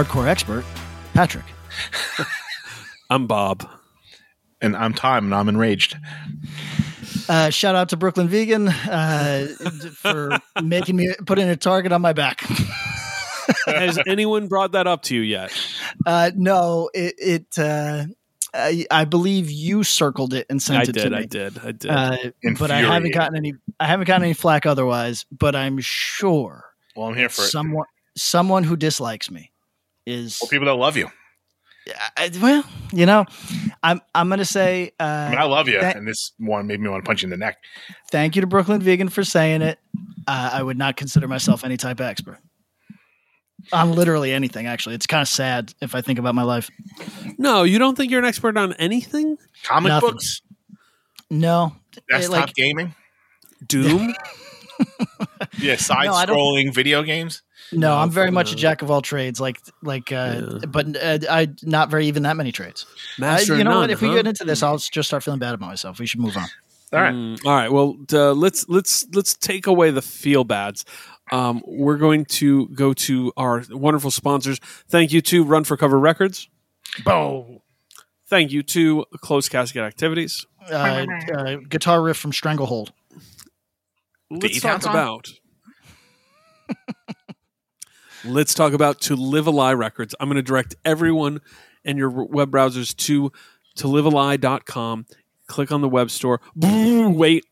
hardcore expert, Patrick. I'm Bob. And I'm Tom, and I'm enraged. Uh, shout out to Brooklyn Vegan uh, for making me putting a target on my back. Has anyone brought that up to you yet? Uh, no, it, it uh, I, I believe you circled it and sent I it to me. I did. I did. I did. Uh, but I haven't gotten any. I haven't gotten any flack otherwise. But I'm sure Well, I'm here for it. someone someone who dislikes me is Well, people that love you. I, well, you know, I'm I'm gonna say uh, I mean, I love you, that- and this one made me want to punch you in the neck. thank you to Brooklyn Vegan for saying it. Uh, I would not consider myself any type of expert on literally anything. Actually, it's kind of sad if I think about my life. no, you don't think you're an expert on anything? Comic Nothing. books, No, desktop like- gaming, Doom? yeah, side-scrolling video games. No, No, I'm very much a jack of all trades. Like like, uh, Yeah. but uh, I not very even that many trades. I, you know none, what? If we get into this, I'll just start feeling bad about myself. We should move on. All right. Mm, all right. Well, uh, let's let's let's take away the feel bads. Um, we're going to go to our wonderful sponsors. Thank you to Run for Cover Records. Boom. Thank you to Closed Casket Activities. Uh, uh, guitar riff from Stranglehold. Let's E-Town talk about. Let's talk about to live a lie records. I'm going to direct everyone and your web browsers to to livealie.com. Click on the web store. Wait.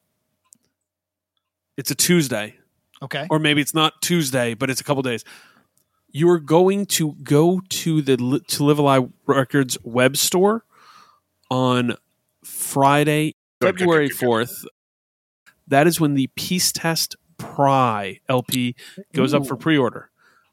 It's a Tuesday. Okay. or maybe it's not Tuesday, but it's a couple days. You are going to go to the to Live a Lie Records web store on Friday, Good, good, February good, good, good. fourth. That is when the Peace Test Pry LP goes up for pre-order.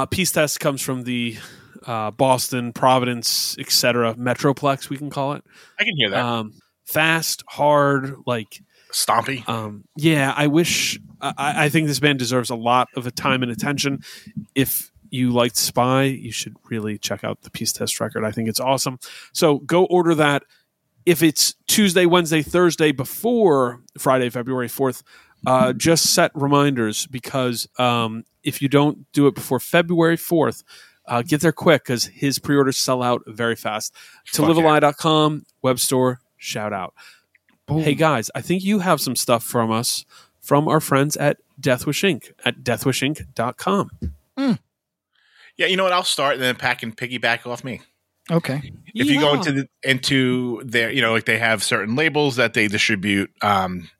uh, Peace Test comes from the uh, Boston, Providence, etc. Metroplex, we can call it. I can hear that. Um, fast, hard, like Stompy. um, yeah. I wish. I, I think this band deserves a lot of a time and attention. If you liked Spy, you should really check out the Peace Test record. I think it's awesome. So go order that. If it's Tuesday, Wednesday, Thursday before Friday, February fourth, uh, just set reminders because um, if you don't do it before February fourth, uh, get there quick because his pre-orders sell out very fast. To Fuck yeah. livealie.com, web store, shout out. Boom. Hey guys, I think you have some stuff from us from our friends at Deathwish Inc. at deathwishinc.com. Yeah, you know what? I'll start and then Pack and piggyback off me. Okay. If you go into the into their, you know, like they have certain labels that they distribute um,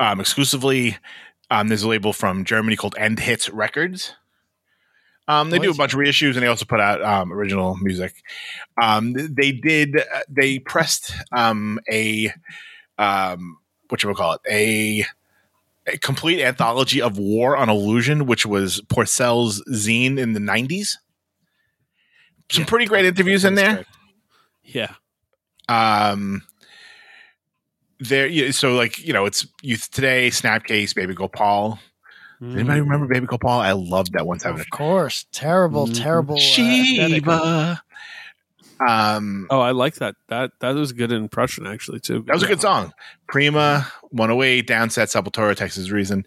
um, exclusively. Um, there's a label from Germany called End Hits Records. Um, they do a bunch of reissues and they also put out um, original music. Um, they did. Uh, they pressed um, a um, what you call it a, a complete anthology of War on Illusion, which was Porcell's zine in the '90s. Some pretty great interviews in there. Yeah. Um, there, so like you know, it's Youth Today, Snapcase, Baby Gopal. Mm. Anybody remember Baby Gopal? I loved that one time. Of course, terrible, Mhm. terrible. uh, Um, Oh, I like that. That that was a good impression actually too. that was a good song. Prima, 108, Downset, Sepultura, Texas Reason.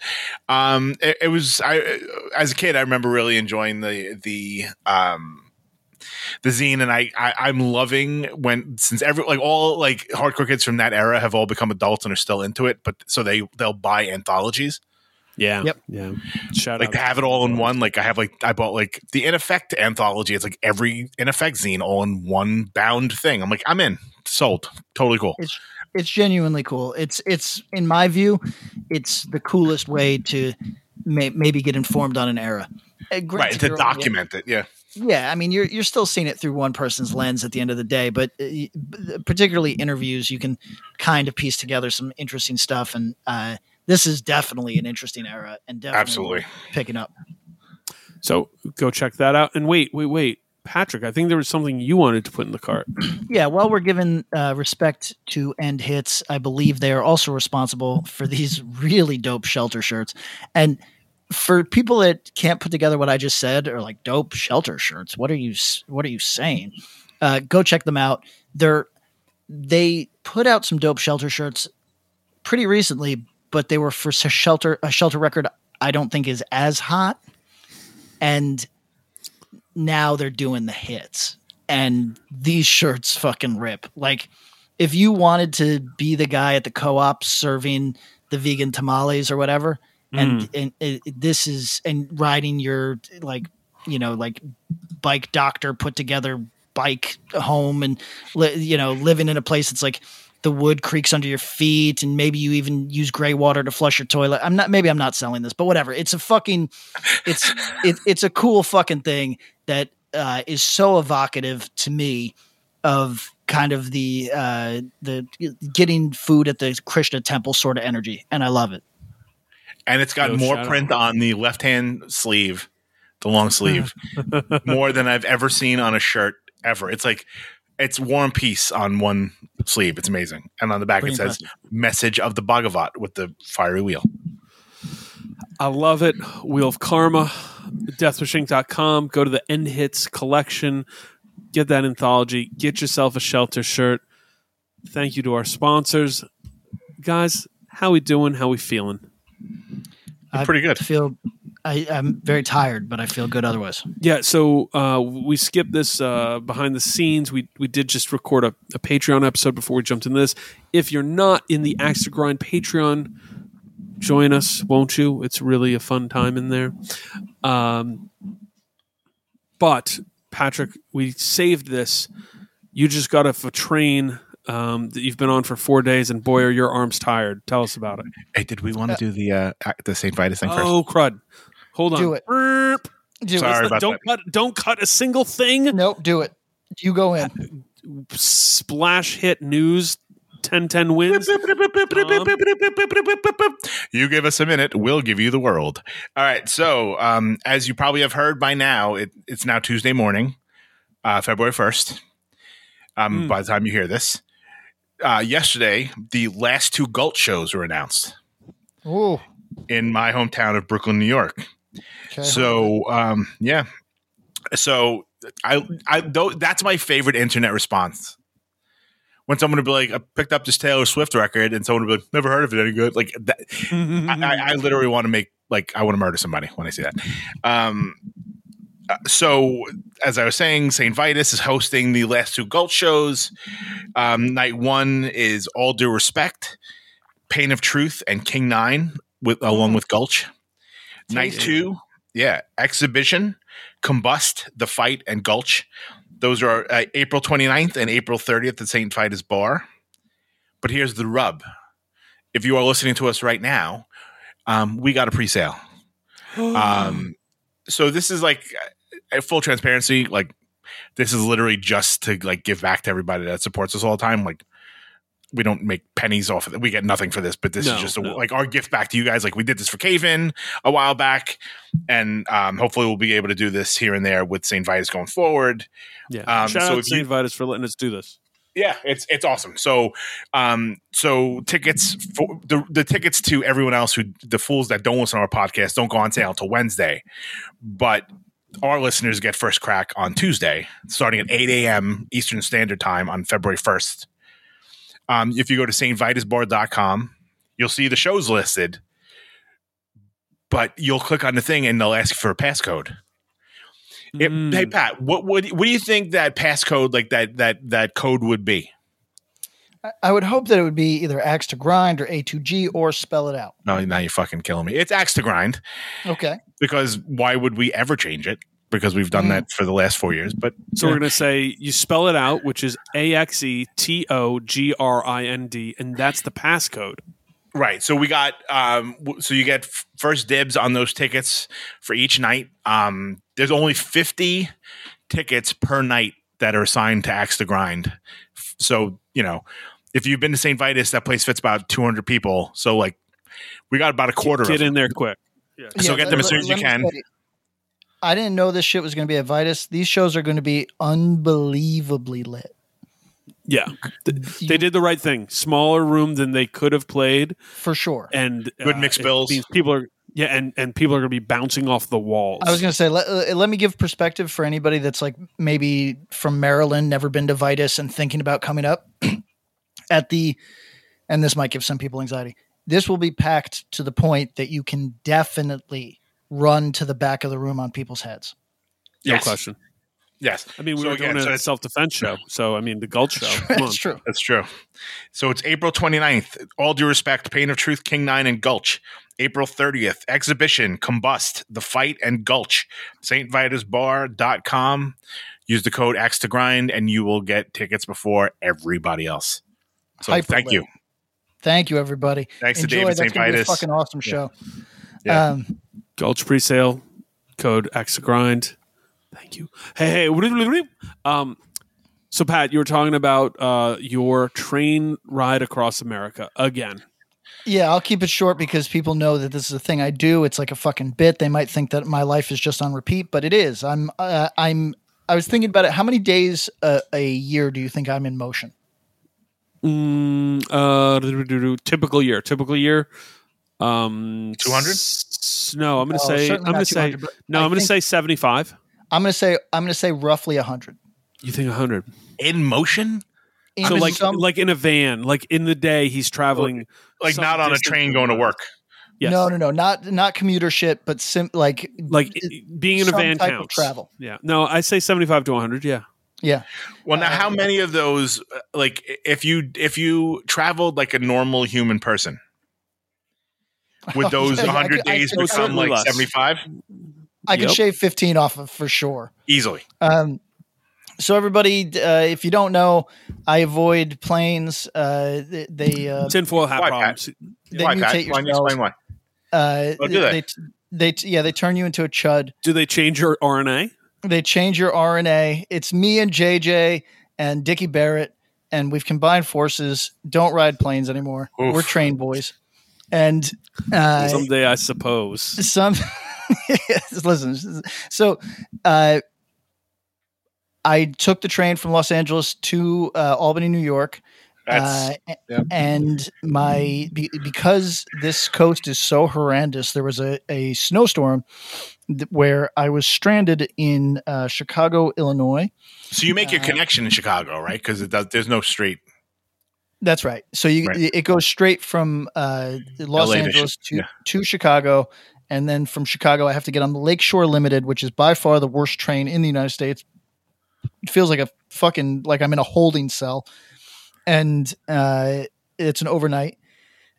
Um, it, it was I as a kid, I remember really enjoying the the um the zine, and I, I I'm loving when since every like all like hardcore kids from that era have all become adults and are still into it, but so they they'll buy anthologies. Yeah. Yep. Yeah. Shout like out to have it all in one. Like I have like I bought like the In Effect anthology. It's like every In Effect zine all in one bound thing. I'm like I'm in, sold, totally cool. It's it's genuinely cool. It's it's in my view, it's the coolest way to may, maybe get informed on an era. Uh, Right granted, to document it. Yeah, Yeah, I mean, you're you're still seeing it through one person's lens at the end of the day, but uh, particularly interviews, you can kind of piece together some interesting stuff, and uh, this is definitely an interesting era, and definitely absolutely. picking up. So go check that out. And wait, wait, wait. Patrick, I think there was something you wanted to put in the cart. Yeah, while we're giving uh, respect to End Hits, I believe they are also responsible for these really dope shelter shirts. And for people that can't put together what I just said, or like dope shelter shirts, what are you what are you saying? Uh, go check them out. They're they put out some dope shelter shirts pretty recently, but they were for shelter a shelter record I don't think is as hot. And now they're doing the hits and these shirts fucking rip. Like if you wanted to be the guy at the co-op serving the vegan tamales or whatever, and and it, it- this is and riding your like you know like bike doctor put together bike home and li- you know living in a place that's like the wood creaks under your feet and maybe you even use gray water to flush your toilet. I'm not maybe i'm not selling this but whatever. It's a fucking it's it, it's a cool fucking thing that uh, is so evocative to me of kind of the uh, the getting food at the Krishna temple sort of energy, and I love it. And it's got Yo, more out. print on the left hand sleeve, the long sleeve, more than I've ever seen on a shirt ever. It's like it's War and Peace on one sleeve. It's amazing, and on the back it says "Message of the Bhagavat" with the fiery wheel. I love it. Wheel of Karma, deathwishinc.com. Go to the End Hits collection, get that anthology, get yourself a shelter shirt. Thank you to our sponsors. Guys, how we doing? How we feeling? I Pretty good. I feel I, I'm very tired, but I feel good otherwise. Yeah, so uh, we skipped this uh, behind the scenes. We we did just record a, a Patreon episode before we jumped into this. If you're not in the Axe to Grind Patreon, join us, won't you? It's really a fun time in there. Um, but Patrick, we saved this. You just got off a train um, that you've been on for four days, and boy, are your arms tired. Tell us about it. Hey, did we want to do the uh, the Saint Vitus thing first? Oh crud! Hold on. Do it. Burp. Do Sorry it. about don't cut. Don't cut a single thing. Nope, do it. You go in. splash hit news 10-10 wins You give us a minute, we'll give you the world. All right. So, um, as you probably have heard by now, it, it's now Tuesday morning, uh, February 1st. Um, Hmm. By the time you hear this, uh, yesterday, the last two Gulch shows were announced Ooh. in my hometown of Brooklyn, New York. Okay. So, um, yeah. So, I, I, that's my favorite internet response. When someone would be like, I picked up this Taylor Swift record, and someone would be like, never heard of it any good. Like, that, I, I, I literally want to make like I want to murder somebody when I see that. Um, uh, so as I was saying, Saint Vitus is hosting the last two Gulch shows. Um, night one is All Due Respect, Pain of Truth, and King Nine with along with Gulch. Night two, yeah, Exhibition, Combust, The Fight, and Gulch. Those are uh, April 29th and April 30th at St. Vitus Bar. But here's the rub. If you are listening to us right now, um, we got a pre-sale. Um, so this is like full transparency. Like this is literally just to like give back to everybody that supports us all the time. Like we don't make pennies off of it. We get nothing for this, but this No, is just a, no. like our gift back to you guys. Like we did this for Cave In a while back, and um, hopefully we'll be able to do this here and there with St. Vitus going forward. yeah. um, Shout so out St. Vitus for letting us do this. Yeah, it's it's awesome. So, um, so tickets for the the tickets to everyone else who the fools that don't listen to our podcast don't go on sale until Wednesday, but our listeners get first crack on Tuesday, starting at eight a.m. Eastern Standard Time on February first. Um, if you go to stvitusbar.com, you'll see the shows listed, but you'll click on the thing and they'll ask for a passcode. It- Mm. Hey Pat, what would what do you think that passcode like that that that code would be? I- I would hope that it would be either Axe to Grind or A2G or spell it out. No, now you're fucking killing me. It's axe to grind Okay. because why would we ever change it? Because we've done Mm. that for the last four years. But So we're going to say you spell it out, which is A X E T O G R I N D, and that's the passcode. right, so we got um, so you get first dibs on those tickets for each night. Um, there's only 50 tickets per night that are assigned to axe to grind. So you know, if you've been to St. Vitus, that place fits about 200 people. So like, we got about a quarter of Get them. in there quick. So get them as soon as you can. say, I didn't know this shit was going to be at Vitus. These shows are going to be unbelievably lit. Yeah, Th- they did the right thing. Smaller room than they could have played, for sure. and uh, Good mixed bills. means people are yeah, and and people are going to be bouncing off the walls. I was going to say, let, uh, let me give perspective for anybody that's like maybe from Maryland, never been to Vitus, and thinking about coming up at the, and this might give some people anxiety. This will be packed to the point that you can definitely run to the back of the room on people's heads. no Yes. question. Yes, I mean, we So were again, doing so a it's- self defense show, so I mean, the Gulch show. Come. That's true. That's true. So it's April 29th. All due respect, Pain of Truth, King Nine, and Gulch. April 30th, Exhibition, Combust, The Fight, and Gulch. st StVitusBar.com. Use the code axe to grind, and you will get tickets before everybody else. So Hyper thank lit. you. Thank you, everybody. Thanks to Enjoy. David That's St. gonna be a Vitus. fucking awesome show. Yeah. Um, Gulch pre-sale code axe grind. Thank you. Hey, hey. Um, so Pat, you were talking about uh, your train ride across America again. Yeah, I'll keep it short because people know that this is a thing I do. It's like a fucking bit. They might think that my life is just on repeat, but it is. I'm. Uh, I'm. I was thinking about it. How many days a, a year do you think I'm in motion? Mm, uh, typical year. Typical year. Um, 200? s- No, I'm going to Oh, say. I'm going to say. No, I I'm going to say 75. I'm gonna say. I'm gonna say roughly hundred. You think 100? In motion? So like like in a van, like in the day he's traveling. Like not on a train going to work. Yes. no, no, no, not not commuter shit, but sim like like being in a van type of counts. travel. Yeah. No, I say 75 to 100. Yeah. Yeah. Well, now, Uh, how many of those, uh, like, if you if you traveled like a normal human person, would those Yeah, I 100 could- I days could- become like 75 I could Yep. shave 15 off of for sure. easily? Um, so everybody, uh, if you don't know, I avoid planes. Uh, they they, uh, Tinfoil hat Why, problems. they why, Pat? mutate Why don't you yourselves. explain why? Uh, Oh, do they? they, they, yeah, they turn you into a chud. Do they change your RNA? They change your RNA. It's me and JJ and Dickie Barrett, and we've combined forces. Don't ride planes anymore. Oof. We're train boys. And uh, Someday, I suppose. some listen so uh i took the train from los angeles to uh, albany new york uh, yeah. and my be, because this coast is so horrendous there was a, a snowstorm th- where i was stranded in uh, chicago illinois so. You make your uh, connection in Chicago, right? Because it does. There's no street. That's right. So you Right. it goes straight from uh, Los LA Angeles Chi- to, yeah. to Chicago, and then from Chicago I have to get on the Lakeshore Limited, which is by far the worst train in the United States. It feels like a fucking like I'm in a holding cell, and uh, it's an overnight.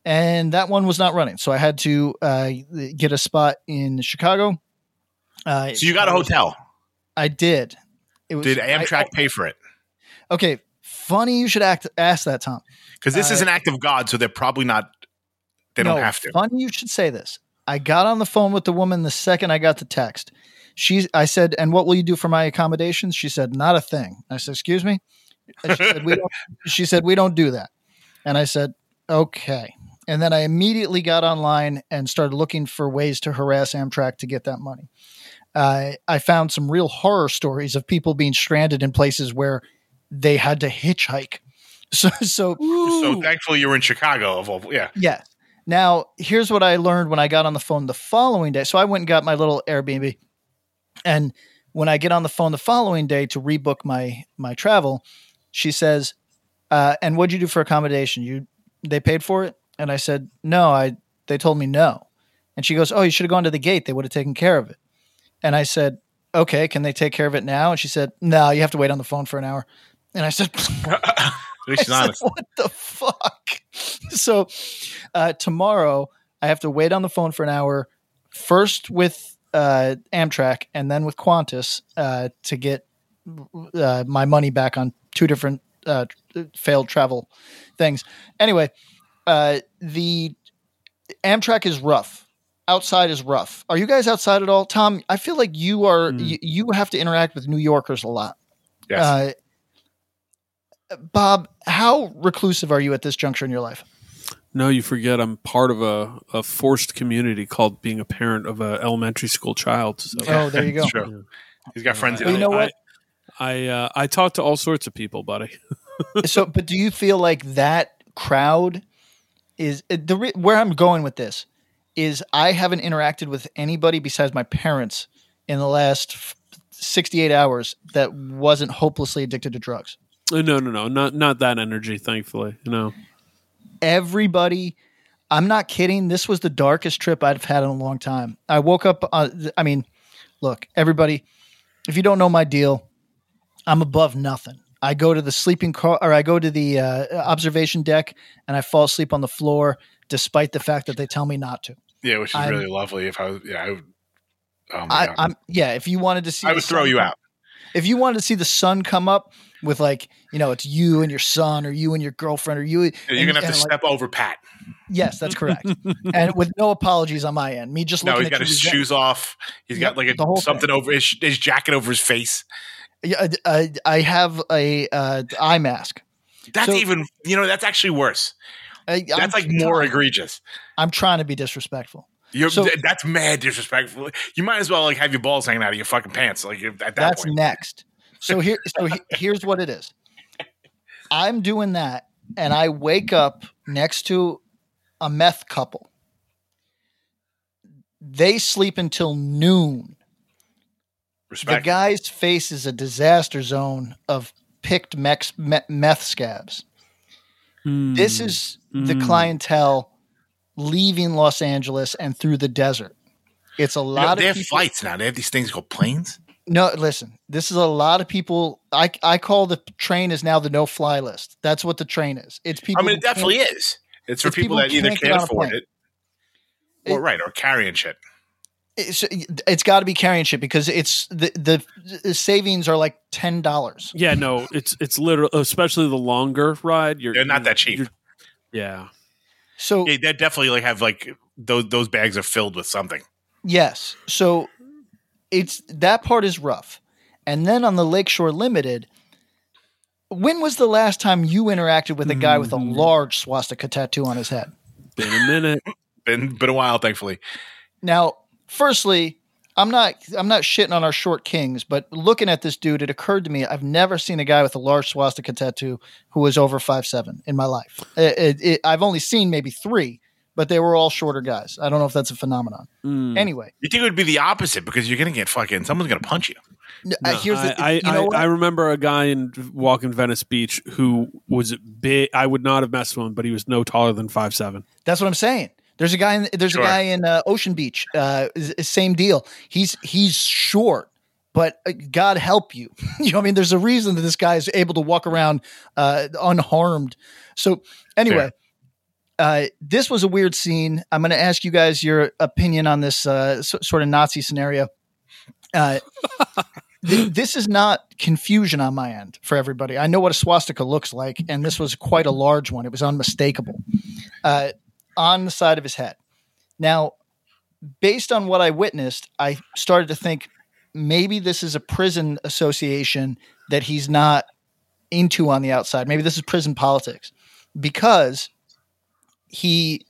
And that one was not running, so I had to uh, get a spot in Chicago. Uh, So you got a hotel. I did. It was Did I- Amtrak pay for it? okay, funny you should act ask that, Tom. Because this is Uh, an act of God, so they're probably not. they don't have to. Funny you should say this. I got on the phone with the woman the second I got the text. She, I said, "And what will you do for my accommodations?" She said, "Not a thing." I said, "Excuse me." She said, "We don't." She said, "We don't do that." And I said, "Okay." And then I immediately got online and started looking for ways to harass Amtrak to get that money. Uh, I found some real horror stories of people being stranded in places where they had to hitchhike. So, so So thankfully you were in Chicago. Of all, yeah. Yes. Now, here's what I learned when I got on the phone the following day. So I went and got my little Airbnb. And when I get on the phone the following day to rebook my my travel, she says, uh, and what'd you do for accommodation? You they paid for it? And I said, No, I they told me no. And she goes, Oh, you should have gone to the gate. They would have taken care of it. And I said, Okay, can they take care of it now? And she said, No, you have to wait on the phone for an hour. And I said, At least she's I said, what the fuck? So uh, tomorrow I have to wait on the phone for an hour, first with uh, Amtrak and then with Qantas uh, to get uh, my money back on two different uh, failed travel things. Anyway, uh, the Amtrak is rough. Outside is rough. Are you guys outside at all, Tom? I feel like you are. Mm. You, you have to interact with New Yorkers a lot. Yes. Uh, Bob, how reclusive are you at this juncture in your life? No, you forget I'm part of a, a forced community called being a parent of an elementary school child. So Oh, there you go. It's true. He's got friends. Well, you know what? I uh, I talk to all sorts of people, buddy. so, but do you feel like that crowd is the where I'm going with this is I haven't interacted with anybody besides my parents in the last f- 68 hours that wasn't hopelessly addicted to drugs. Uh, No, no, no, not not that energy. Thankfully, no. everybody i'm not kidding this was the darkest trip i've had in a long time i woke up uh, i mean look everybody if you don't know my deal i'm above nothing i go to the sleeping car or i go to the uh, observation deck and i fall asleep on the floor despite the fact that they tell me not to Yeah, which is I'm- really lovely. If I was, yeah, I would. Oh my I, god, i'm yeah if you wanted to see I would throw sun you out. if you wanted to see the sun come up with like you know it's you and your son or you and your girlfriend or you You're and- gonna have to like, step over Pat. yes that's correct and with no apologies on my end me just No, looking he's at got his resent- shoes off. He's Yep, got like the whole a something over his, his jacket over his face. Yeah, I, I, I have a uh, eye mask. That's So- even you know that's actually worse. I, That's I'm like more trying- egregious. I'm trying to be disrespectful. You're, So- that's mad disrespectful. You might as well like have your balls hanging out of your fucking pants. Like at that That's point. next. So here, so he- here's what it is. I'm doing that, and I wake up next to a meth couple. They sleep until noon. Respect. The guy's face is a disaster zone of picked mex- me- meth scabs. This is the Mm. clientele leaving Los Angeles and through the desert. It's a You know, lot they of have people. flights now. They have these things called planes. No, listen. This is a lot of people. I I call the train is now the no fly list. That's what the train is. It's people. I mean, it definitely is. It's for it's people, people that either can't get can't afford it, or It- right, or carrying shit. It's, it's got to be carrying shit because it's the, the the savings are like ten dollars. Yeah, no, it's it's literally, especially the longer ride. You're They're not that cheap. Yeah, So Yeah, they definitely like have like those those bags are filled with something. Yes. So it's that part is rough. And then on the Lakeshore Limited, when was the last time you interacted with a guy with a Mhm. large swastika tattoo on his head? been a minute. Been been a while, thankfully. Now, firstly, I'm not I'm not shitting on our short kings, but looking at this dude, it occurred to me I've never seen a guy with a large swastika tattoo who was over five seven in my life. It- it- it- I've only seen maybe three, but they were all shorter guys. I don't know if that's a phenomenon. Mm. Anyway, You think it would be the opposite because you're gonna get fucking someone's gonna punch you. n- uh, No, here's the I, you know I. I remember a guy in walking Venice Beach who was big. I would not have messed with him, but he was no taller than five seven. That's what I'm saying. There's a guy. In, there's Sure. a guy in uh, Ocean Beach. Uh, same deal. He's he's short, but uh, God help you. you know, I mean, there's a reason that this guy is able to walk around uh, unharmed. So anyway, uh, this was a weird scene. I'm going to ask you guys your opinion on this uh, sort of Nazi scenario. Uh, th- this is not confusion on my end for everybody. I know what a swastika looks like, and this was quite a large one. It was unmistakable. Uh, on the side of his head. Now, based on what I witnessed, I started to think maybe this is a prison association that he's not into on the outside. Maybe this is prison politics because he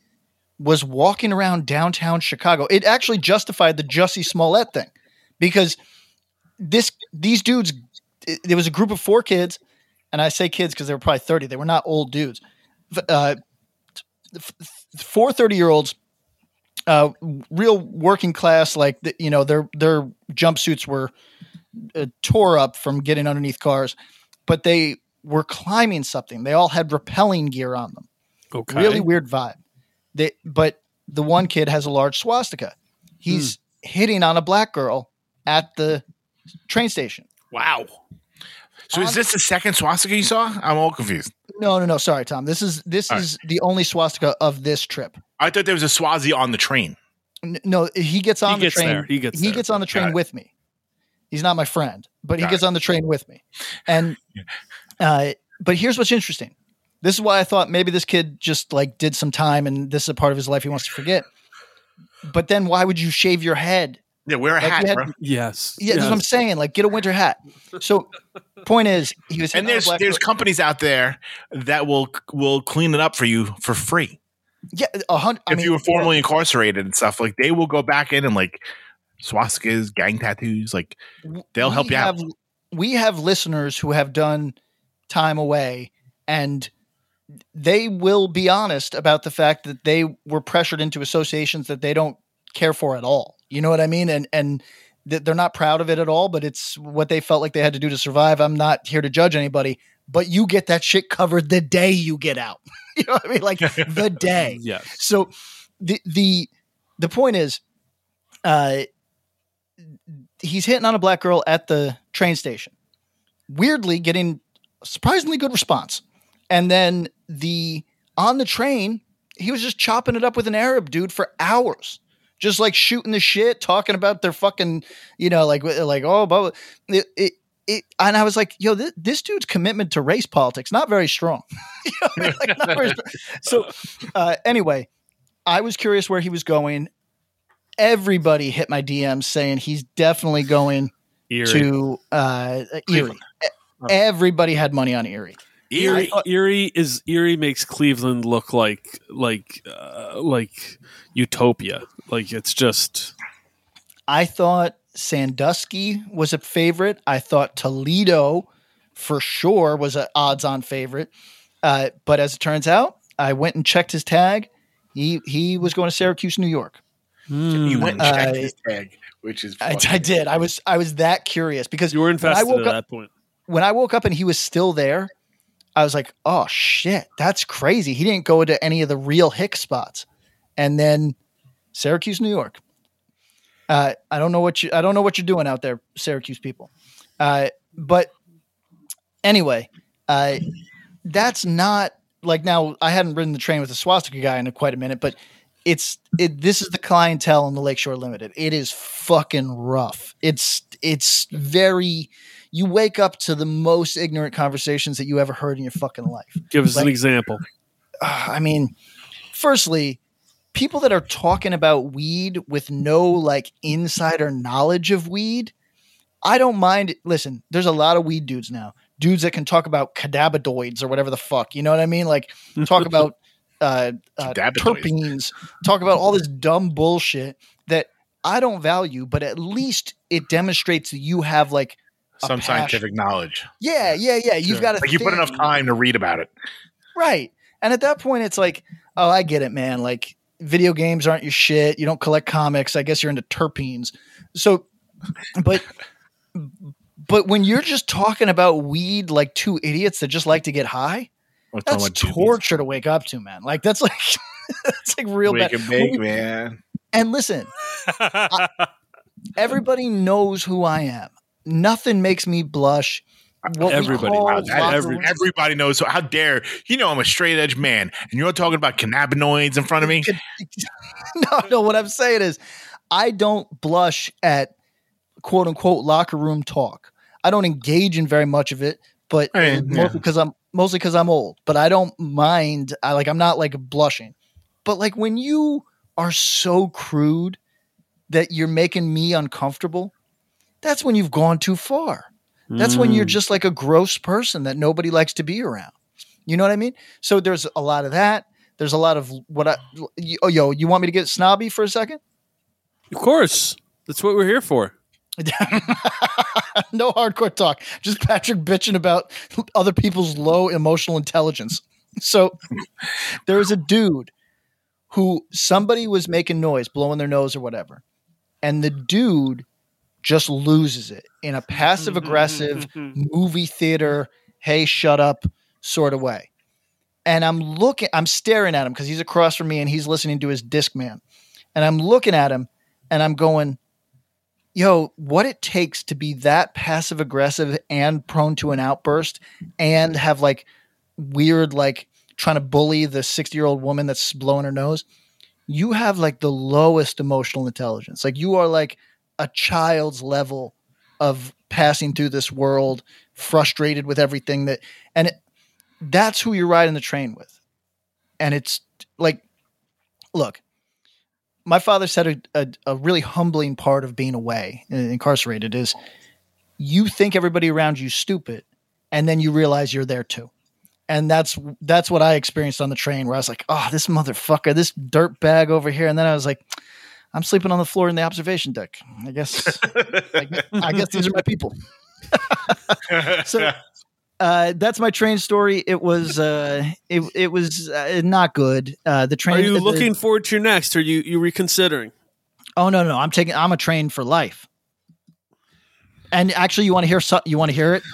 was walking around downtown Chicago. It actually justified the Jussie Smollett thing because this these dudes there was a group of four kids and I say kids because they were probably 30. They were not old dudes. Uh, four 30 year olds uh, real working class, like the, you know, their their jumpsuits were uh, tore up from getting underneath cars, but they were climbing something. They all had rappelling gear on them. Okay. Really weird vibe. They, but the one kid has a large swastika. He's Hmm. hitting on a black girl at the train station. Wow. So is this the second swastika you saw? I'm all confused. No, no, no. Sorry, Tom. This is this All is the only swastika of this trip. I thought there was a Swazi on the train. N- No, he gets on He the gets train. there. He gets there. on the train with me. He's not my friend, but he Got gets on the train with me. And uh, but here's what's interesting. This is why I thought maybe this kid just like did some time and this is a part of his life he wants to forget. But then why would you shave your head? Yeah, wear a Like, hat, had- bro. Yes. Yeah, that's what I'm saying. Like, get a winter hat. So, point is, he was And hitting on a there's black there's girl- companies out there that will will clean it up for you for free. yeah, a hundred. I if mean, you were formerly incarcerated and stuff, like they will go back in and like swastikas, gang tattoos, like they'll we help you out. We have listeners who have done time away, and they will be honest about the fact that they were pressured into associations that they don't care for at all. You know what I mean? And and th- they're not proud of it at all, but it's what they felt like they had to do to survive. I'm not here to judge anybody, but you get that shit covered the day you get out. you know what I mean? Like the day. Yes. So the the the point is, uh, he's hitting on a black girl at the train station. Weirdly, getting surprisingly good response, and then the on the train, he was just chopping it up with an Arab dude for hours, just like shooting the shit, talking about their fucking, you know, like like oh, blah, blah. It, it, it, and I was like, yo, this, this dude's commitment to race politics not very strong. You know I mean? Like, not very strong. So, uh, anyway, I was curious where he was going. Everybody hit my DMs saying he's definitely going Erie. to uh, Erie. Everybody had money on Erie. Erie, I- Erie is Erie makes Cleveland look like like uh, like utopia. Like it's just I thought Sandusky was a favorite. I thought Toledo for sure was an odds-on favorite. Uh, but as it turns out, I went and checked his tag. He he was going to Syracuse, New York. You went and checked Uh, his tag, which is I, I did. I was I was that curious because you were when I invested woke at up, that point. when I woke up and he was still there, I was like, "Oh shit, that's crazy." He didn't go to any of the real hick spots, and then Syracuse, New York. Uh, I don't know what you I don't know what you're doing out there, Syracuse people. Uh, but anyway, uh, that's not like now. I hadn't ridden the train with a swastika guy in quite a minute, but it's it. This is the clientele in the Lakeshore Limited. It is fucking rough. It's it's very. You wake up to the most ignorant conversations that you ever heard in your fucking life. Give us an example. Uh, I mean, firstly, people that are talking about weed with no like insider knowledge of weed, I don't mind. Listen, there's a lot of weed dudes now, dudes that can talk about cannabinoids or whatever the fuck. You know what I mean? Like talk about uh, uh, terpenes, talk about all this dumb bullshit that I don't value, but at least it demonstrates that you have like, some scientific knowledge. yeah, yeah, yeah. You've got to Like you put enough time to read about it. Right. And at that point, it's like, oh, I get it, man. Like, video games aren't your shit. You don't collect comics. I guess you're into terpenes. So, but, but when you're just talking about weed like two idiots that just like to get high, We're that's torture to wake up to, man. Like, that's like, that's like real Wake bad. and bake, man. And listen, everybody knows who I am. Nothing makes me blush. What Everybody knows. Every- Everybody knows. So how dare you know I'm a straight edge man, and you're talking about cannabinoids in front of me? no, no. What I'm saying is, I don't blush at quote unquote locker room talk. I don't engage in very much of it, but Right, mostly yeah. because I'm mostly because I'm old. But I don't mind. I like I'm not like blushing. but like when you are so crude that you're making me uncomfortable, that's when you've gone too far. That's when you're Mm. just like a gross person that nobody likes to be around. You know what I mean? So there's a lot of that. There's a lot of what I. Oh, yo, you want me to get snobby for a second? Of course. That's what we're here for. no hardcore talk. Just Patrick bitching about other people's low emotional intelligence. So there was a dude who somebody was making noise, blowing their nose or whatever. And the dude just loses it in a passive mm-hmm, aggressive mm-hmm, mm-hmm. movie theater, hey, shut up sort of way. And I'm looking, I'm staring at him because he's across from me and he's listening to his disc man. And I'm looking at him and I'm going, yo, what it takes to be that passive aggressive and prone to an outburst and have like weird, like trying to bully the 60 year old woman that's blowing her nose. You have like the lowest emotional intelligence. Like you are like a child's level of passing through this world, frustrated with everything that, and it, that's who you're riding the train with. And it's like, look, my father said a, a, a really humbling part of being away uh, incarcerated is you think everybody around you stupid and then you realize you're there too and that's that's what i experienced on the train where i was like oh this motherfucker this dirt bag over here and then i was like i'm sleeping on the floor in the observation deck i guess I, guess- I guess these are my people So- uh, that's my train story it was uh, it, it was uh, not good uh, the train Are you the- looking forward to your next? Or are you you reconsidering? Oh no, no, I'm taking. I'm a train for life. And actually, you want to hear? So, you want to hear it?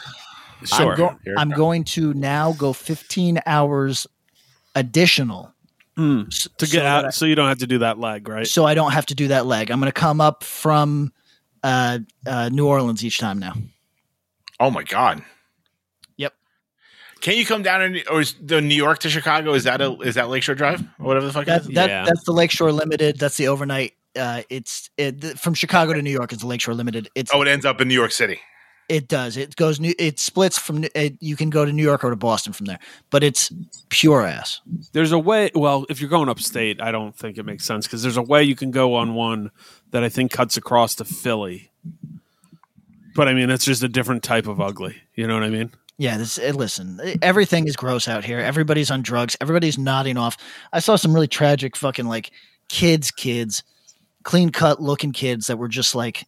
Sure. I'm, go- I'm going to now go 15 hours additional Mm. to get that out, so you don't have to do that leg, right? so I don't have to do that leg. I'm going to come up from uh, uh, New Orleans each time now. oh my god. Yep. Can you come down in or is the New York to Chicago? Is that a is that Lakeshore Drive or whatever the fuck? That, it is? that Yeah. that's the Lakeshore Limited. That's the overnight. Uh, it's it, th- from Chicago to New York. It's the Lakeshore Limited. It's Oh, it ends up in New York City. It does. It goes. New, it splits from. It, you can go to New York or to Boston from there, but it's pure ass. There's a way. Well, if you're going upstate, I don't think it makes sense because there's a way you can go on one that I think cuts across to Philly. But I mean, it's just a different type of ugly. You know what I mean? Yeah. This. eh, Listen, everything is gross out here. Everybody's on drugs. Everybody's nodding off. I saw some really tragic fucking like kids, kids, clean cut looking kids that were just like.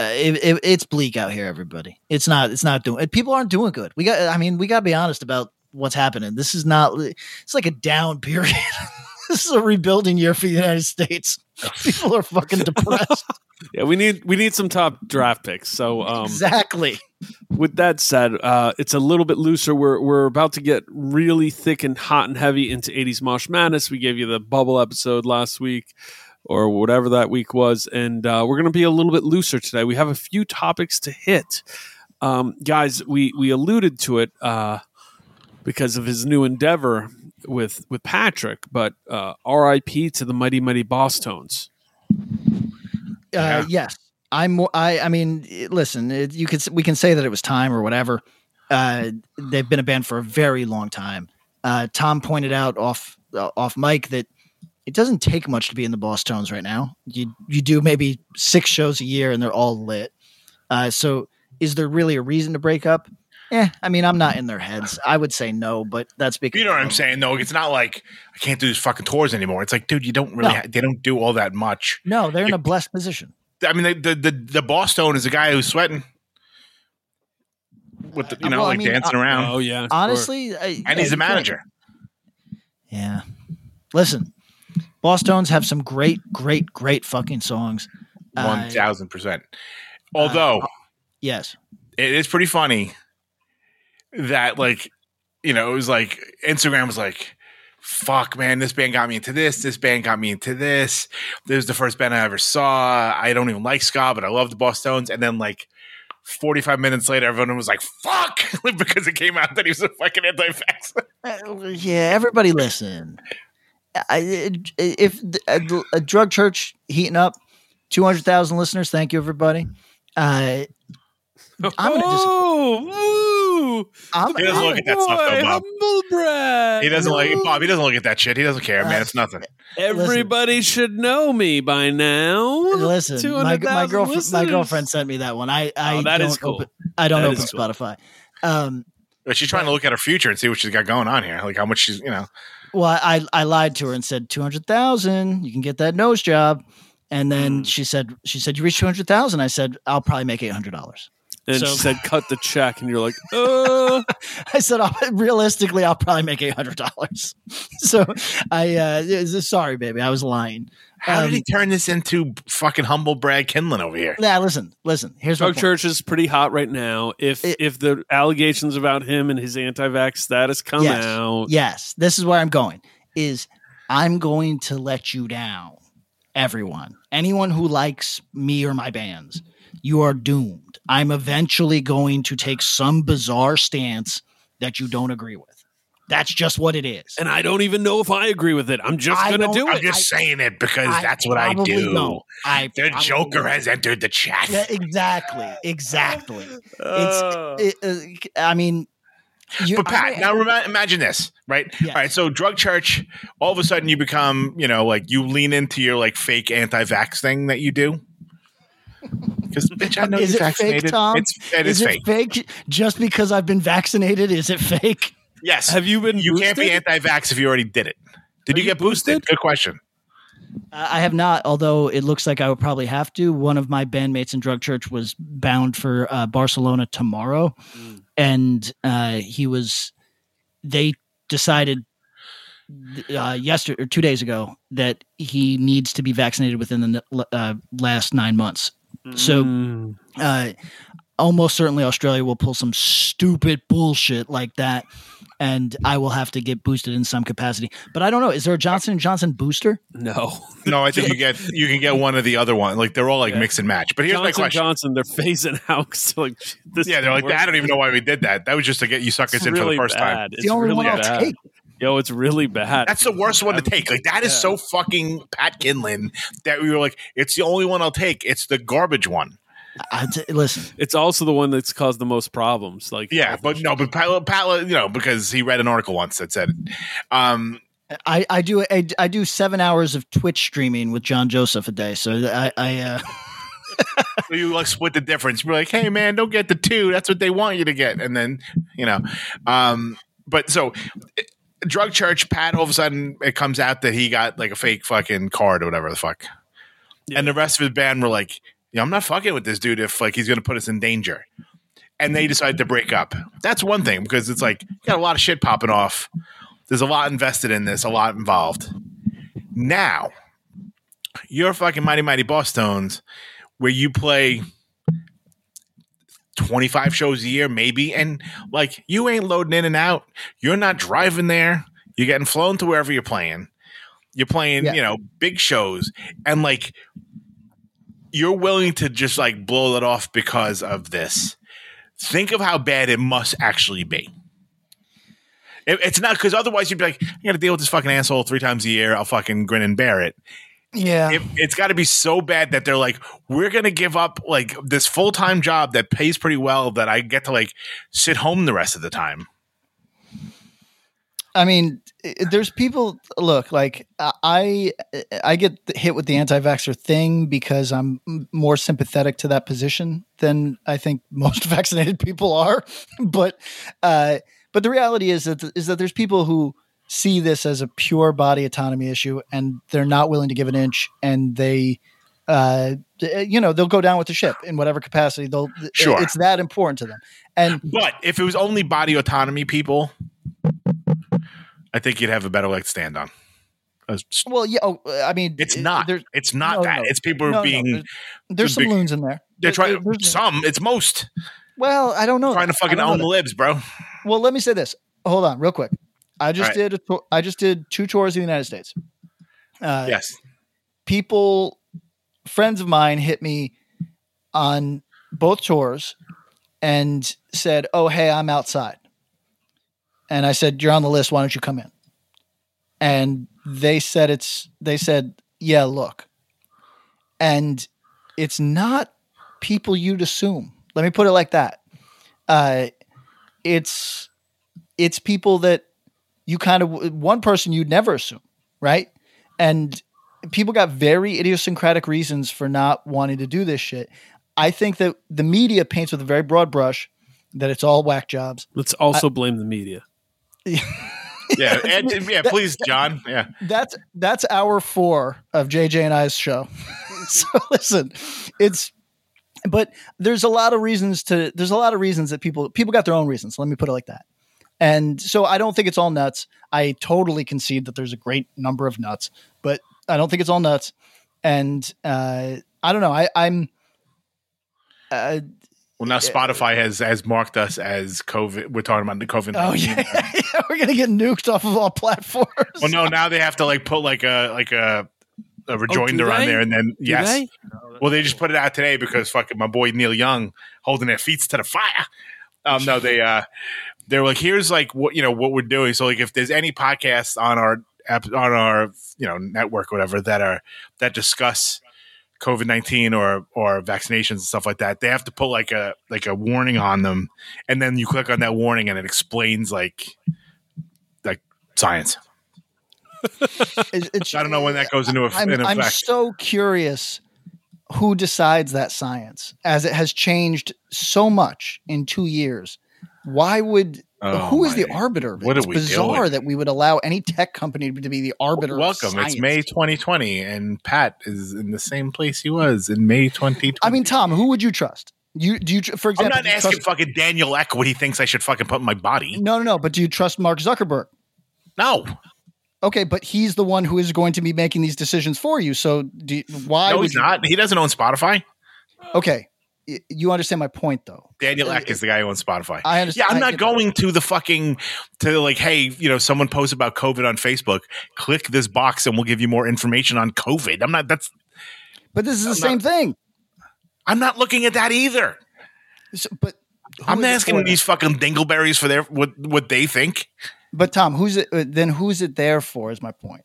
Uh, it, it, it's bleak out here, everybody. It's not. It's not doing. People aren't doing good. We got. I mean, we got to be honest about what's happening. This is not. It's like a down period. this is a rebuilding year for the United States. People are fucking depressed. Yeah, we need we need some top draft picks. So um, exactly. with that said, uh, it's a little bit looser. We're we're about to get really thick and hot and heavy into 80s Mosh Madness. We gave you the bubble episode last week or whatever that week was, and uh, we're going to be a little bit looser today. We have a few topics to hit, um, guys. We we alluded to it uh, because of his new endeavor with with Patrick, but uh, R.I.P. to the mighty mighty Bosstones. Uh, Yeah. yes, I'm. I. I mean, listen. It, you could. We can say that it was time or whatever. Uh, they've been a band for a very long time. Uh, Tom pointed out off uh, off mic that it doesn't take much to be in the Bosstones right now. You you do maybe six shows a year and they're all lit. Uh, so is there really a reason to break up? Eh, I mean, I'm not in their heads. I would say no, but that's because You know what I'm saying? though. it's not like I can't do these fucking tours anymore. It's like, dude, you don't really. No. Ha- they don't do all that much. No, they're in a blessed position. I mean, the the the, the boss stone is a guy who's sweating with the, you know well, I like mean, dancing uh, around, Oh yeah. Honestly, I, and yeah, he's you a can't- manager. Yeah. Listen, Bosstones have some great, great, great fucking songs. Uh, One thousand percent. Although yes. it is pretty funny that like you know it was like Instagram was like. Fuck, man! This band got me into this. This band got me into this. This was the first band I ever saw. I don't even like ska, but I love the Boss. And then, like, 45 minutes later, everyone was like, fuck, because it came out that he was a fucking anti vaxxer. Uh, yeah, everybody listen. I, if a, a drug church heating up, 200,000 listeners, thank you, everybody. Uh, I'm gonna dis- oh. I'm, He doesn't look at that Boy, stuff, though, Bob. humble brag. He doesn't like Bob. He doesn't look at that shit. He doesn't care, man. It's nothing. Everybody should know me by now. Listen, my, my girlfriend, my girlfriend sent me that one. I, I Oh, that don't cool. open, I don't That open is cool. Spotify. Um, But she's trying to look at her future and see what she's got going on here, like how much she's, you know. Well, I, I lied to her and said two hundred thousand. You can get that nose job, and then Mm. she said, she said you reached two hundred thousand. I said I'll probably make eight hundred dollars. And So- she said, "Cut the check," and you're like, "Uh." I said I'll, realistically, I'll probably make eight hundred dollars. so I, uh, sorry, baby, I was lying. How Um, did he turn this into fucking humble Brad Kindlon over here? Now listen, listen. Here's my Drug point. Church is pretty hot right now. If It- if the allegations about him and his anti-vax status come Yes. out, Yes, this is where I'm going. Is I'm going to let you down, everyone. Anyone who likes me or my bands, you are doomed. I'm eventually going to take some bizarre stance that you don't agree with. That's just what it is. and I don't even know if I agree with it. I'm just I gonna do it. I'm it. just saying it because I that's what I do. don't. I The Joker don't. has entered the chat. Yeah, exactly, exactly. Uh, It's. It, uh, I mean, you, But Pat, I- now remi- imagine this, right? Yeah. All right, so drug church, all of a sudden you become, you know, like you lean into your like fake anti-vax thing that you do. Because bitch, I know Is you're it fake, vaccinated. Tom? It's it is, is fake. it fake just because I've been vaccinated? Is it fake? Yes. have you been? you can't be anti-vax if you already did it. Did you you get boosted? boosted? Good question. Uh, I have not, although it looks like I would probably have to. One of my bandmates in Drug Church was bound for uh, Barcelona tomorrow, Mm. and uh, he was. They decided uh, yesterday or two days ago that he needs to be vaccinated within the uh, last nine months. So Mm. uh, almost certainly Australia will pull some stupid bullshit like that, and I will have to get boosted in some capacity. But I don't know. Is there a Johnson and Johnson booster? no, No, I think you get you can get one of the other one. Like they're all like Yeah. mix and match. But here's my Johnson question. Johnson. They're phasing out. So like, this yeah, they're like, works. I don't even know why we did that. That was just to get you suckers It's in for the first time. bad. It's It's the only really one I'll bad. take. Yo, it's really bad. That's the worst one to take. Like that is Yeah. so fucking Pat Kindlon that we were like, it's the only one I'll take. It's the garbage one. I t- listen, It's also the one that's caused the most problems. Like, Yeah, but no, but Pat, Pat, you know, because he read an article once that said, um, I, I do I, I do seven hours of Twitch streaming with John Joseph a day. So I, I uh, you like split the difference. You're like, hey man, don't get the two. That's what they want you to get, and then you know, um, but so. Drug church, Pat. All of a sudden, it comes out that he got like a fake fucking card or whatever the fuck, and the rest of his band were like, "Yeah, I'm not fucking with this dude if like he's going to put us in danger." And they decided to break up. That's one thing because it's like you got a lot of shit popping off. There's a lot invested in this, a lot involved. Now, you're fucking mighty mighty Bosstones, where you play 25 shows a year, maybe, and like you ain't loading in and out. You're not driving there. You're getting flown to wherever you're playing. You're playing, Yeah. you know, big shows, and like you're willing to just like blow it off because of this. Think of how bad it must actually be. It- it's not because otherwise you'd be like, I got to deal with this fucking asshole three times a year. I'll fucking grin and bear it yeah. it, it's got to be so bad that they're like, we're gonna give up like this full time job that pays pretty well that I get to like sit home the rest of the time. I mean, there's people. Look, like I, I get hit with the anti-vaxxer thing because I'm more sympathetic to that position than I think most vaccinated people are. But, uh, but the reality is that is that there's people who see this as a pure body autonomy issue, and they're not willing to give an inch, and they. Uh, you know they'll go down with the ship in whatever capacity. They'll. Sure. it's that important to them. And But if it was only body autonomy people, I think you'd have a better leg to stand on. Uh, well, yeah. Oh, I mean, It's not. It's not No, that. no. It's people No, being. there's- there's some big- loons in there. they're trying. There- there's- some. It's most Well, I don't know. trying to that. I fucking own the libs, bro. Well, let me say this. Hold on, real quick. I just All did. A tour, I just did two tours in the United States. Uh, Yes. People, friends of mine, hit me on both tours and said, "Oh, hey, I'm outside." And I said, "You're on the list. Why don't you come in?" And they said, "It's." They said, "Yeah, look." And it's not people you'd assume. Let me put it like that. Uh, it's it's people that you kind of one person you'd never assume, right? And people got very idiosyncratic reasons for not wanting to do this shit. I think that the media paints with a very broad brush that it's all whack jobs. Let's also blame the media. Yeah, and, yeah. Please, John. Yeah, That's that's hour four of JJ and I's show. so listen, it's but there's a lot of reasons to there's a lot of reasons that people people got their own reasons. Let me put it like that. And so I don't think it's all nuts. I totally concede that there's a great number of nuts, but I don't think it's all nuts. And uh, I don't know. I, I'm. Uh, Well, now Spotify has has marked us as COVID. We're talking about the COVID. oh yeah, yeah, we're gonna get nuked off of all platforms. Well, no, now they have to like put like a like a a rejoinder on there, and then yes. they? Well, they just put it out today because fucking my boy Neil Young holding their feet to the fire. Um, no, they uh, they're like, here's like what you know what we're doing. So like, if there's any podcasts on our app on our you know network, or whatever that are that discuss COVID nineteen or or vaccinations and stuff like that, they have to put like a like a warning on them, and then you click on that warning, and it explains like like science. It- it's- I don't know when that goes into, a, I'm, I'm so curious who decides that science as it has changed so much in two years. Why would Oh, who is the arbiter? What are it's bizarre doing? that we would allow any tech company to be the arbiter. Welcome. It's May 2020, and Pat is in the same place he was in May 2020. I mean, Tom, who would you trust? You do you for example? I'm not asking trust- fucking Daniel Ek what he thinks I should fucking put in my body. no, no, no. But do you trust Mark Zuckerberg? No, Okay, but he's the one who is going to be making these decisions for you. So, do you, why? no, he's you- not. He doesn't own Spotify. Okay, you understand my point, though. Daniel Ek is the guy who owns Spotify. I understand. yeah, I'm not that. going to the fucking to like, hey, you know, someone posted about COVID on Facebook. Click this box, and we'll give you more information on COVID. I'm not. That's. But this is the I'm same not- thing. I'm not looking at that either. So- but I'm it asking these fucking dingleberries for their what what they think. But Tom, who's it? uh, Then who's it there for? Is my point.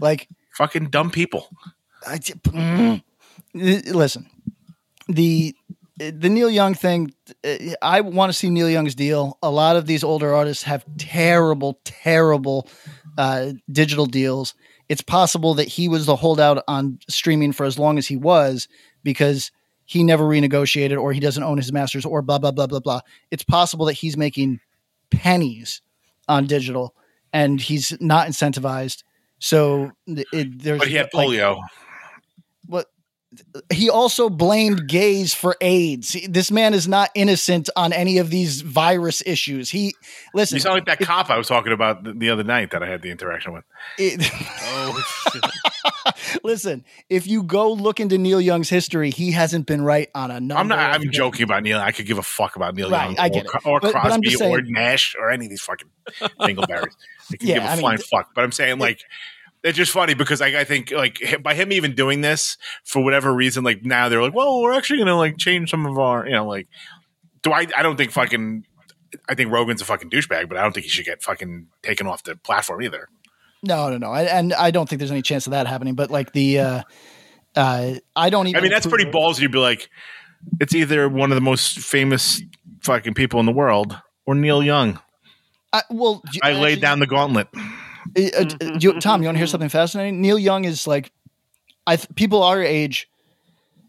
Like, Fucking dumb people. I, mm. listen, the the Neil Young thing. uh, I want to see Neil Young's deal. A lot of these older artists have terrible, terrible uh, digital deals. It's possible that he was the holdout on streaming for as long as he was because he never renegotiated or he doesn't own his masters or blah blah blah blah blah. It's possible that he's making pennies on digital and he's not incentivized. So it, there's But he had polio. what he also blamed gays for AIDS. This man is not innocent on any of these virus issues. He listen. You sound like that cop I was talking about the, the other night that I had the interaction with. it- Oh, shit. listen, if you go look into Neil Young's history, he hasn't been right on a number. I'm not. of I'm things. joking about Neil. I could give a fuck about Neil Right, Young I or, get it. or But- but Crosby just saying- or Nash or any of these fucking dingleberries. I can Yeah, give a I mean, flying th- fuck. But I'm saying like. It's just funny because like, I think like by him even doing this for whatever reason, like now they're like, well, we're actually gonna like change some of our, you know, like. Do I? I don't think fucking. I think Rogan's a fucking douchebag, but I don't think he should get fucking taken off the platform either. No, no, no. I, and I don't think there's any chance of that happening. But like the, uh, uh, I don't even. I mean, that's pretty ballsy. You'd be like, it's either one of the most famous fucking people in the world or Neil Young. I, well, I laid down the gauntlet. Uh, uh, you- Tom, you want to hear something fascinating? Neil Young is like, I th- people our age.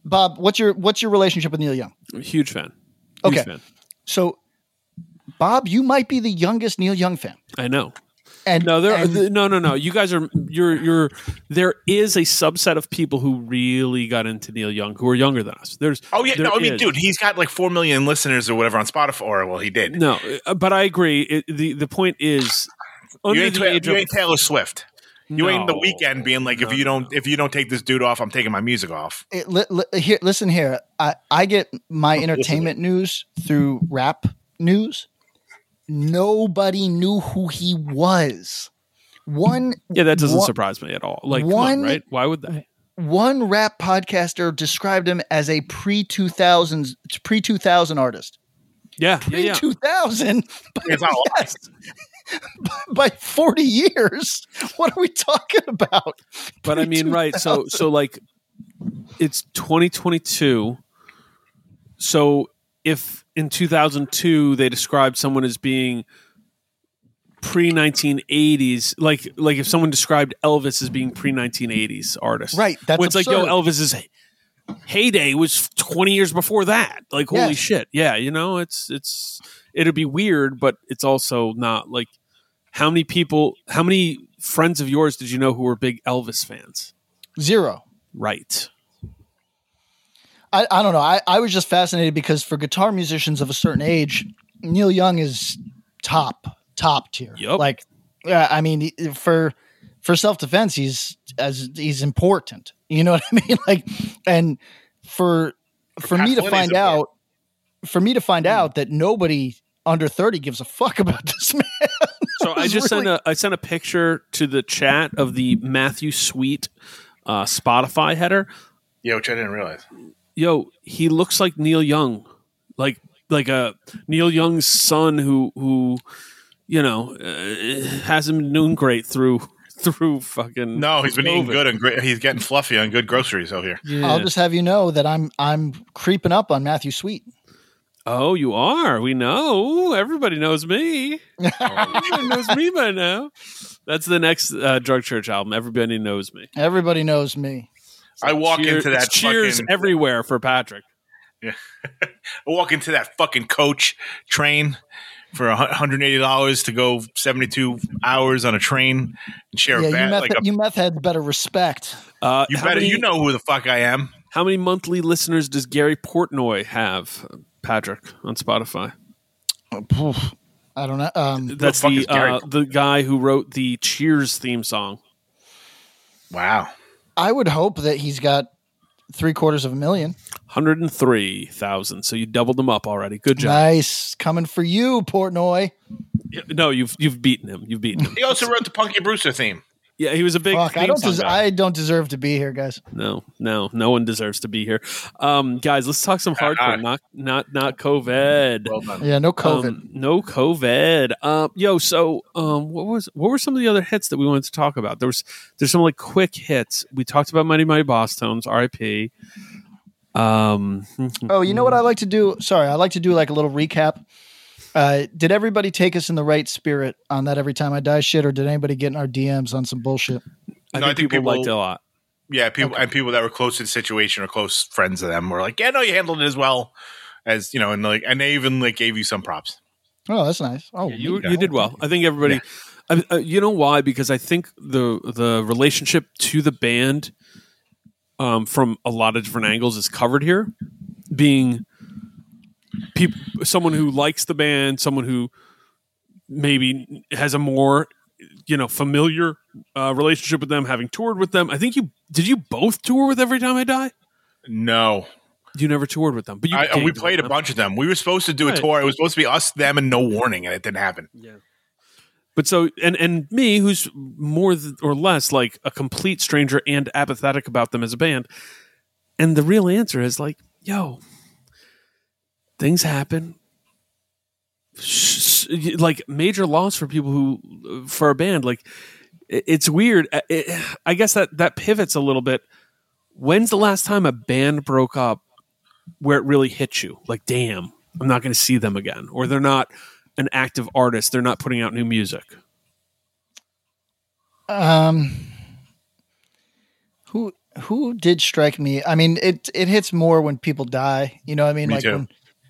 Bob, what's your what's your relationship with Neil Young? I'm a Huge fan. Huge Okay. fan. So, Bob, you might be the youngest Neil Young fan, I know. and No, there. and- th- no, no, no. You guys are. You're. You're. There is a subset of people who really got into Neil Young who are younger than us. There's. Oh yeah, there no, I mean, is. dude, he's got like four million listeners or whatever on Spotify. Or well, he did. No, uh, but I agree. It, the The point is, under you ain't, the age you of ain't Taylor Swift. You ain't the Weeknd being like, if you don't, no. if you don't take this dude off, I'm taking my music off. it, li- li- here, listen here. I, I get my entertainment news through rap news. Nobody knew who he was. One Yeah, that doesn't one- surprise me at all. Like, one- on, right? Why would they? one rap podcaster described him as a pre two thousands pre two thousand artist. Yeah, yeah, Pre yeah. two thousand It's not yes, by forty years. What are we talking about? But I mean, right? So, so like, it's 2022. So if in 2002 they described someone as being pre 1980s like like if someone described Elvis as being pre 1980s artist Right, that's it's like yo absurd. Elvis's heyday was 20 years before that like holy Yes. shit yeah you know it's it's it'd be weird but it's also not like how many people how many friends of yours did you know who were big Elvis fans Zero. right I, I don't know. I, I was just fascinated because for guitar musicians of a certain age, Neil Young is top top tier. Yup. Like, yeah, I mean, for for self defense, he's as he's important. You know what I mean? Like, and for for me to Pat Flynn is find out, for me to find out that nobody under thirty gives a fuck about this man. So I was just sent a I sent a picture to the chat of the Matthew Sweet uh, Spotify header. Yeah, which I didn't realize. Yo, he looks like Neil Young, like like a Neil Young's son who who you know uh, hasn't been doing great through through fucking. No, he's been eating good and great. He's getting fluffy on good groceries over here. Yeah. I'll just have you know that I'm I'm creeping up on Matthew Sweet. Oh, you are. We know. Everybody knows me. Everybody knows me by now. That's the next uh, Drug Church album. Everybody knows me. Everybody knows me. I walk Cheer- into that cheers fucking, everywhere for Patrick. Yeah. I walk into that fucking coach train for a $180 to go 72 hours on a train and share Yeah, a you bed. meth, Like a, you meth heads better respect. Uh, you better, many- you know who the fuck I am. How many monthly listeners does Gary Portnoy have, Patrick, on Spotify? I don't know. Um, That's fuck the uh, the guy who wrote the Cheers theme song. Wow. I would hope that he's got three quarters of a million. Hundred and three thousand. So you doubled them up already. Good job. Nice, coming for you, Portnoy. Yeah, No, you've you've beaten him. You've beaten him. He also wrote the Punky Brewster theme. Yeah, he was a big. Fuck, I don't. Des- I don't deserve to be here, guys. No, no, no one deserves to be here. Um, guys, let's talk some hardcore. uh. not not not COVID. Well. Yeah, no COVID. Um, no COVID. Um, yo, so um, what was what were some of the other hits that we wanted to talk about? There was there's some like quick hits. We talked about Mighty Mighty Bosstones, R.I.P. Um, oh, you know what I like to do? Sorry, I like to do like a little recap. Uh, did everybody take us in the right spirit on that every time I die shit, or did anybody get in our DMs on some bullshit? I, No, I think think people, people- liked it a lot. Yeah, people and people that were close to the situation or close friends of them were like, "Yeah, no, you handled it as well as you know," and like, and they even like gave you some props. Oh, that's nice. Oh, Yeah, you neat. you did well. I think everybody. I, uh, you know why? Because I think the the relationship to the band, um, from a lot of different angles, is covered here. Being people, someone who likes the band, someone who maybe has a more you know familiar uh, relationship with them, having toured with them. I think you did. You both tour with Every Time I Die. No, You never toured with them, but you I, we gigged played a bunch of them. We were supposed to do a tour. It was supposed to be us, them, and no warning, and it didn't happen. Yeah. But so and and me, who's more th- or less like a complete stranger and apathetic about them as a band, and the real answer is like, yo, things happen. Sh- sh- Like major loss for people who for a band. Like it's weird. It- I guess that that pivots a little bit. When's the last time a band broke up where it really hit you? Like, damn, I'm not going to see them again, or they're not an active artist. They're not putting out new music. Um, who who did strike me? I mean, it it hits more when people die. You know, what I mean, Me like too. when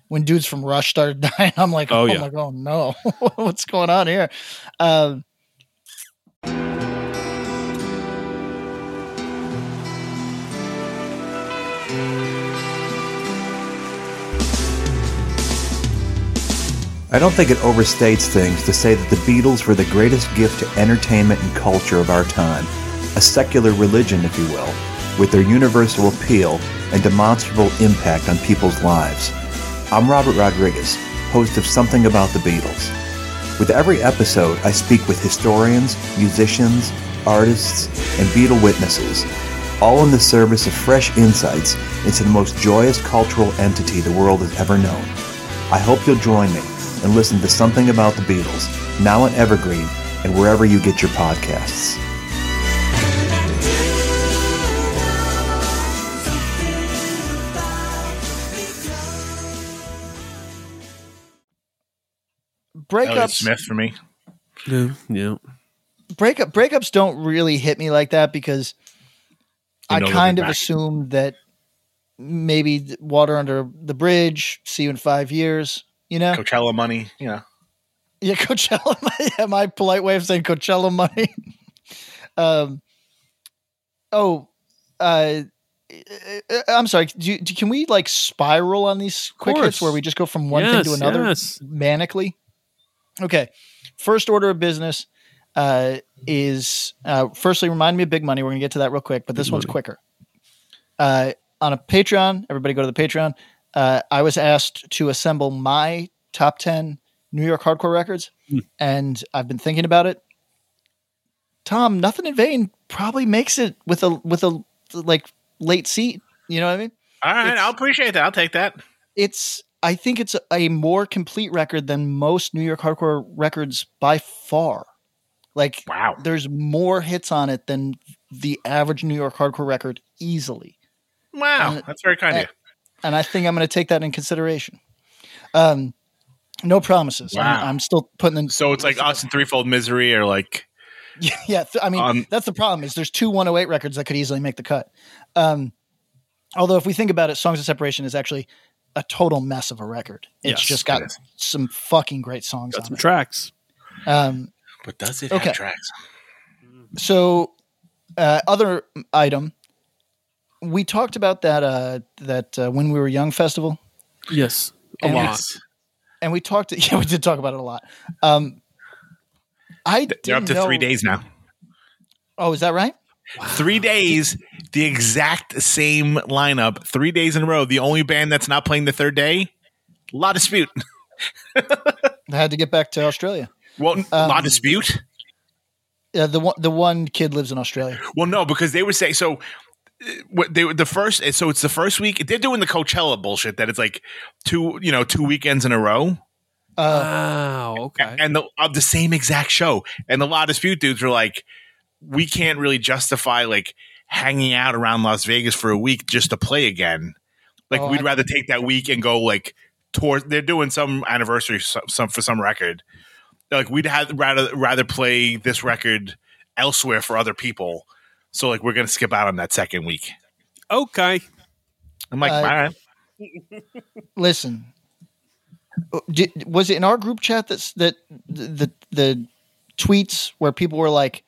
when dudes from Rush started dying, I'm like, Oh, oh, yeah. my god, no, what's going on here? Um, I don't think it overstates things to say that the Beatles were the greatest gift to entertainment and culture of our time, a secular religion, if you will, with their universal appeal and demonstrable impact on people's lives. I'm Robert Rodriguez, host of Something About the Beatles. With every episode, I speak with historians, musicians, artists, and Beatle witnesses, all in the service of fresh insights into the most joyous cultural entity the world has ever known. I hope you'll join me and listen to Something About the Beatles, now on Evergreen and wherever you get your podcasts. Elliott breakups Smith for me. Yeah, yeah. breakup breakups don't really hit me like that because I kind of back. assume that maybe water under the bridge. See you in five years. You know, Coachella money, you know. yeah, Coachella. yeah, my polite way of saying Coachella money. um. Oh, uh, uh, I'm sorry. Do do, can we like spiral on these quick hits where we just go from one thing to another yes. manically? Okay. First order of business uh, is uh, firstly remind me of Big Money. We're gonna get to that real quick, but this Big one's Money. quicker. Uh, on a Patreon, everybody go to the Patreon. Uh, I was asked to assemble my top ten New York hardcore records, Hmm. and I've been thinking about it. Tom, nothing in vain probably makes it with a with a like late seat. You know what I mean? All right, It's- I'll appreciate that. I'll take that. it's I think it's a more complete record than most New York hardcore records by far. Like Wow. there's more hits on it than the average New York hardcore record easily. Wow. Uh, That's very kind of you. And I think I'm going to take that in consideration. Um no promises. Wow. I'm, I'm still putting in So it's like us and Threefold Misery or like Yeah, yeah. th- I mean, Um, that's the problem. Is there's two 108 records that could easily make the cut. Um, although, if we think about it, "Songs of Separation" is actually a total mess of a record. It's Yes, just got it is. some fucking great songs Got on some it. tracks. Um, But does it Okay. have tracks? so, uh, other item, we talked about that uh, that uh, when we were young festival, Yes, a And lot. Yes. and we talked. Yeah, we did talk about it a lot. Um, I They're up to know- three days now. Oh, is that right? Three days, the exact same lineup, three days in a row. The only band that's not playing the third day, La Dispute. I had to get back to Australia. Well, La Um, Dispute? Yeah, the one the one kid lives in Australia. Well, no, because they were saying so. uh, What they were the first, so it's the first week. They're doing the Coachella bullshit that it's like two, you know, two weekends in a row, Uh, wow. Okay. and the of the same exact show. And the La Dispute dudes were like, we can't really justify like hanging out around Las Vegas for a week just to play again. Like Oh, we'd I- rather take that week and go like towards. They're doing some anniversary some, some for some record. Like we'd have rather rather play this record elsewhere for other people. So like we're gonna skip out on that second week. Okay. I'm like, Uh, all right. listen Uh, did, was it in our group chat that's that the, the the tweets where people were like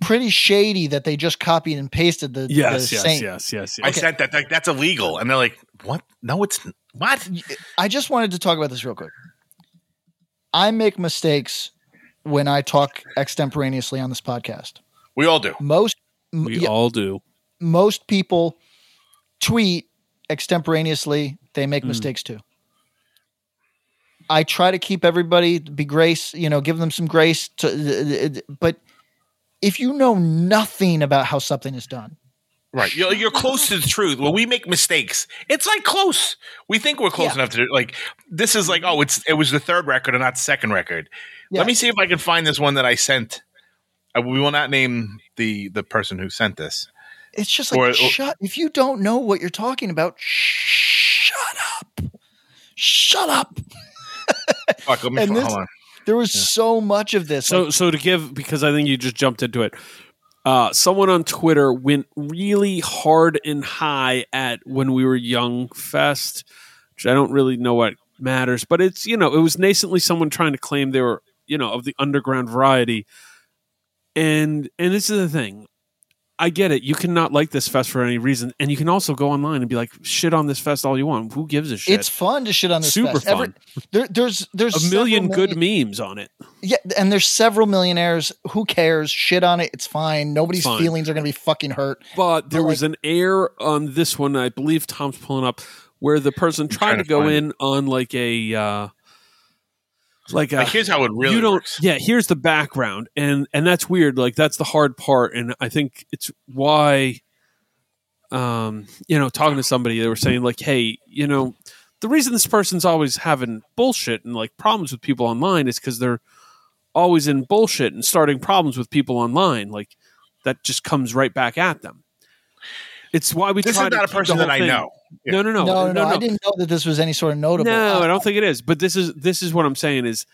pretty shady that they just copied and pasted the, Yes. the Yes. Saint. Yes. Yes. I Yes. said that like that's illegal, and they're like, what? No, it's what? I just wanted to talk about this real quick. I make mistakes when I talk extemporaneously on this podcast. We all do. Most We yeah, all do. most people tweet extemporaneously. They make Mm. mistakes too. I try to keep everybody be grace, you know, give them some grace to but if you know nothing about how something is done, Right. You're, you're close to the truth. When we make mistakes, it's like close. We think we're close Yeah. enough to do like this is like, oh, it's it was the third record and not the second record. Yeah. Let me see if I can find this one that I sent. Uh, we will not name the the person who sent this. it's just like Or- shut if you don't know what you're talking about, shut up. Shut up. Fuck, let me And this- hold on. There was so much of this. So, like, so to give because I think you just jumped into it. Uh, someone on Twitter went really hard and high at when we were young fest, which I don't really know what matters, but it's you know it was nascently someone trying to claim they were you know of the underground variety, and and this is the thing. I get it. You cannot like this fest for any reason, and you can also go online and be like, "Shit on this fest all you want." Who gives a shit? it's fun to shit on this super fest. Every- fun. there, there's there's a million good million- memes on it. Yeah, and there's several millionaires. Who cares? Shit on it. It's fine. Nobody's Fine. feelings are going to be fucking hurt. But there But, was an air on this one. I believe Tom's pulling up where the person tried trying to to go find in on like a uh, like a Like, here's how it really you don't works. yeah here's the background and and that's weird like that's the hard part and I think it's why um you know talking to somebody they were saying like hey you know the reason this person's always having bullshit and like problems with people online is because they're always in bullshit and starting problems with people online like that just comes right back at them it's why we This try is to not a person whole that I thing- know. Yeah. no no no No, no, no, I didn't know that this was any sort of notable. no, Uh, I don't think it is. But this is this is what I'm saying is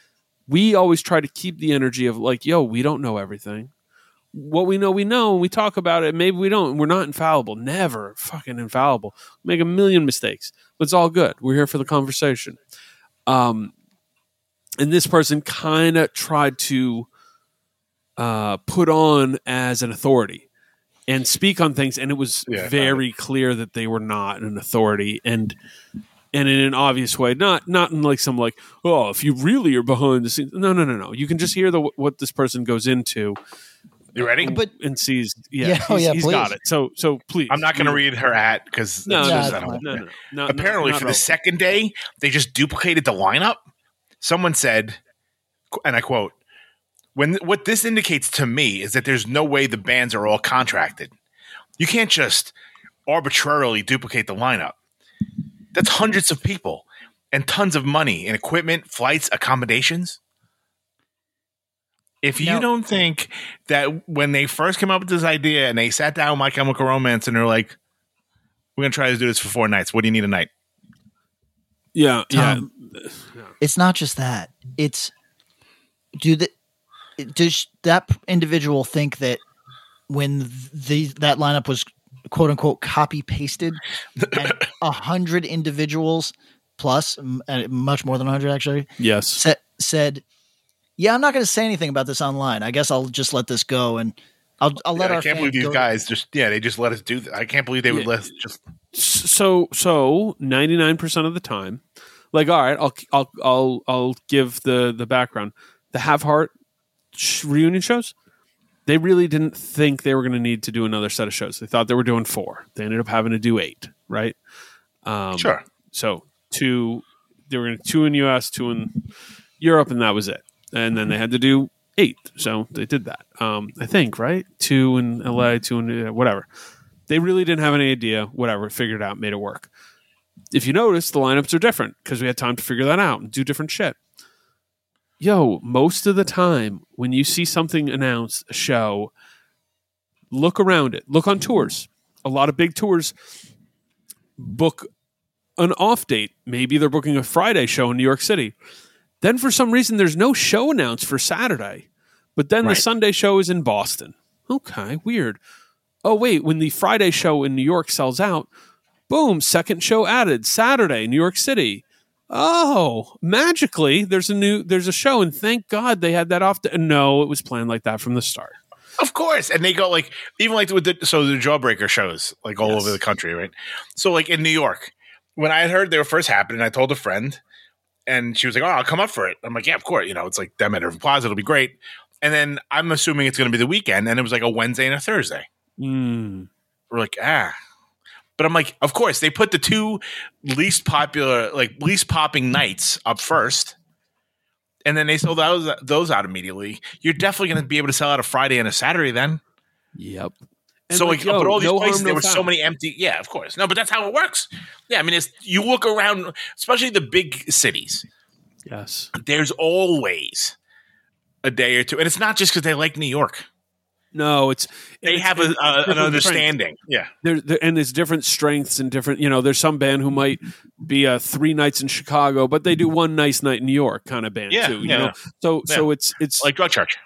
we always try to keep the energy of like, yo, we don't know everything. What we know, we know. and We talk about it. Maybe we don't. We're not infallible. Never fucking infallible. Make a million mistakes, but it's all good. We're here for the conversation. Um, and this person kind of tried to uh, put on as an authority and speak on things, and it was Yeah, very clear that they were not an authority, and and in an obvious way, not not in like some like oh, if you really are behind the scenes, no, no, no, no. You can just hear the what this person goes into You ready? But and sees. Yeah, Yeah, oh, yeah, he's got it. So so please, I'm not going to read her at because No, no, no, no, no, no, no, apparently not for the relevant. second day they just duplicated the lineup someone said and i quote when what this indicates to me is that there's no way the bands are all contracted. You can't just arbitrarily duplicate the lineup. That's hundreds of people and tons of money in equipment flights accommodations. If you Now- don't think that when they first came up with this idea and they sat down with my chemical romance and they're like we're gonna try to do this for four nights. What do you need a night? Yeah, Tom, yeah. it's not just that. It's do the does that individual think that when the that lineup was quote unquote copy pasted a hundred individuals plus uh, much more than a hundred actually Yes. sa- said, "Yeah, I'm not going to say anything about this online. I guess I'll just let this go and I'll I'll let Yeah, our I can't believe these go- guys just yeah they just let us do that. I can't believe they would Yeah. let us just so so 99% of the time like all right i'll i'll i'll, I'll give the the background the have heart sh- reunion shows they really didn't think they were going to need to do another set of shows. They thought they were doing four. They ended up having to do eight right? Um sure. so two they were going to two in us two in europe and that was it. And then they had to do eight so they did that. Um i think right? Two in la two in uh, whatever. They really didn't have any idea whatever figured it out made it work. If you notice the lineups are different because we had time to figure that out and do different shit yo most of the time when you see something announced a show look around it look on tours a lot of big tours book an off date. Maybe they're booking a Friday show in New York City. Then for some reason there's no show announced for Saturday. But then Right. the Sunday show is in Boston. Okay, weird. Oh wait, when the Friday show in New York sells out, boom, second show added, Saturday, New York City. Oh, magically there's a new there's a show and thank God they had that off to, no, it was planned like that from the start. Of course, and they go like even like with the so the Jawbreaker shows like all Yes. over the country, right? So like in New York, when I had heard they were first happening, I told a friend, and she was like, "Oh, I'll come up for it." I'm like, "Yeah, of course." You know, it's like them at Irving Plaza, it'll be great. And then I'm assuming it's going to be the weekend, and it was like a Wednesday and a Thursday. Mm. We're like, ah. But I'm like, of course, they put the two least popular, like least popping nights up first. And then they sold those those out immediately. You're definitely going to be able to sell out a Friday and a Saturday then. Yep. And so like, yo, but all these no harm, places no there were so many empty. Yeah, of course. No, but that's how it works. Yeah, I mean, it's you look around, especially the big cities. Yes. There's always a day or two, and it's not just because they like New York. No, it's They it's- have a, it's a, an different strengths. understanding. Yeah, There, there, and there's different strengths and different. You know, there's some band who might be uh, three nights in Chicago, but they do one nice night in New York kind of band Yeah, too. You yeah. know, so so it's it's like Drug Church.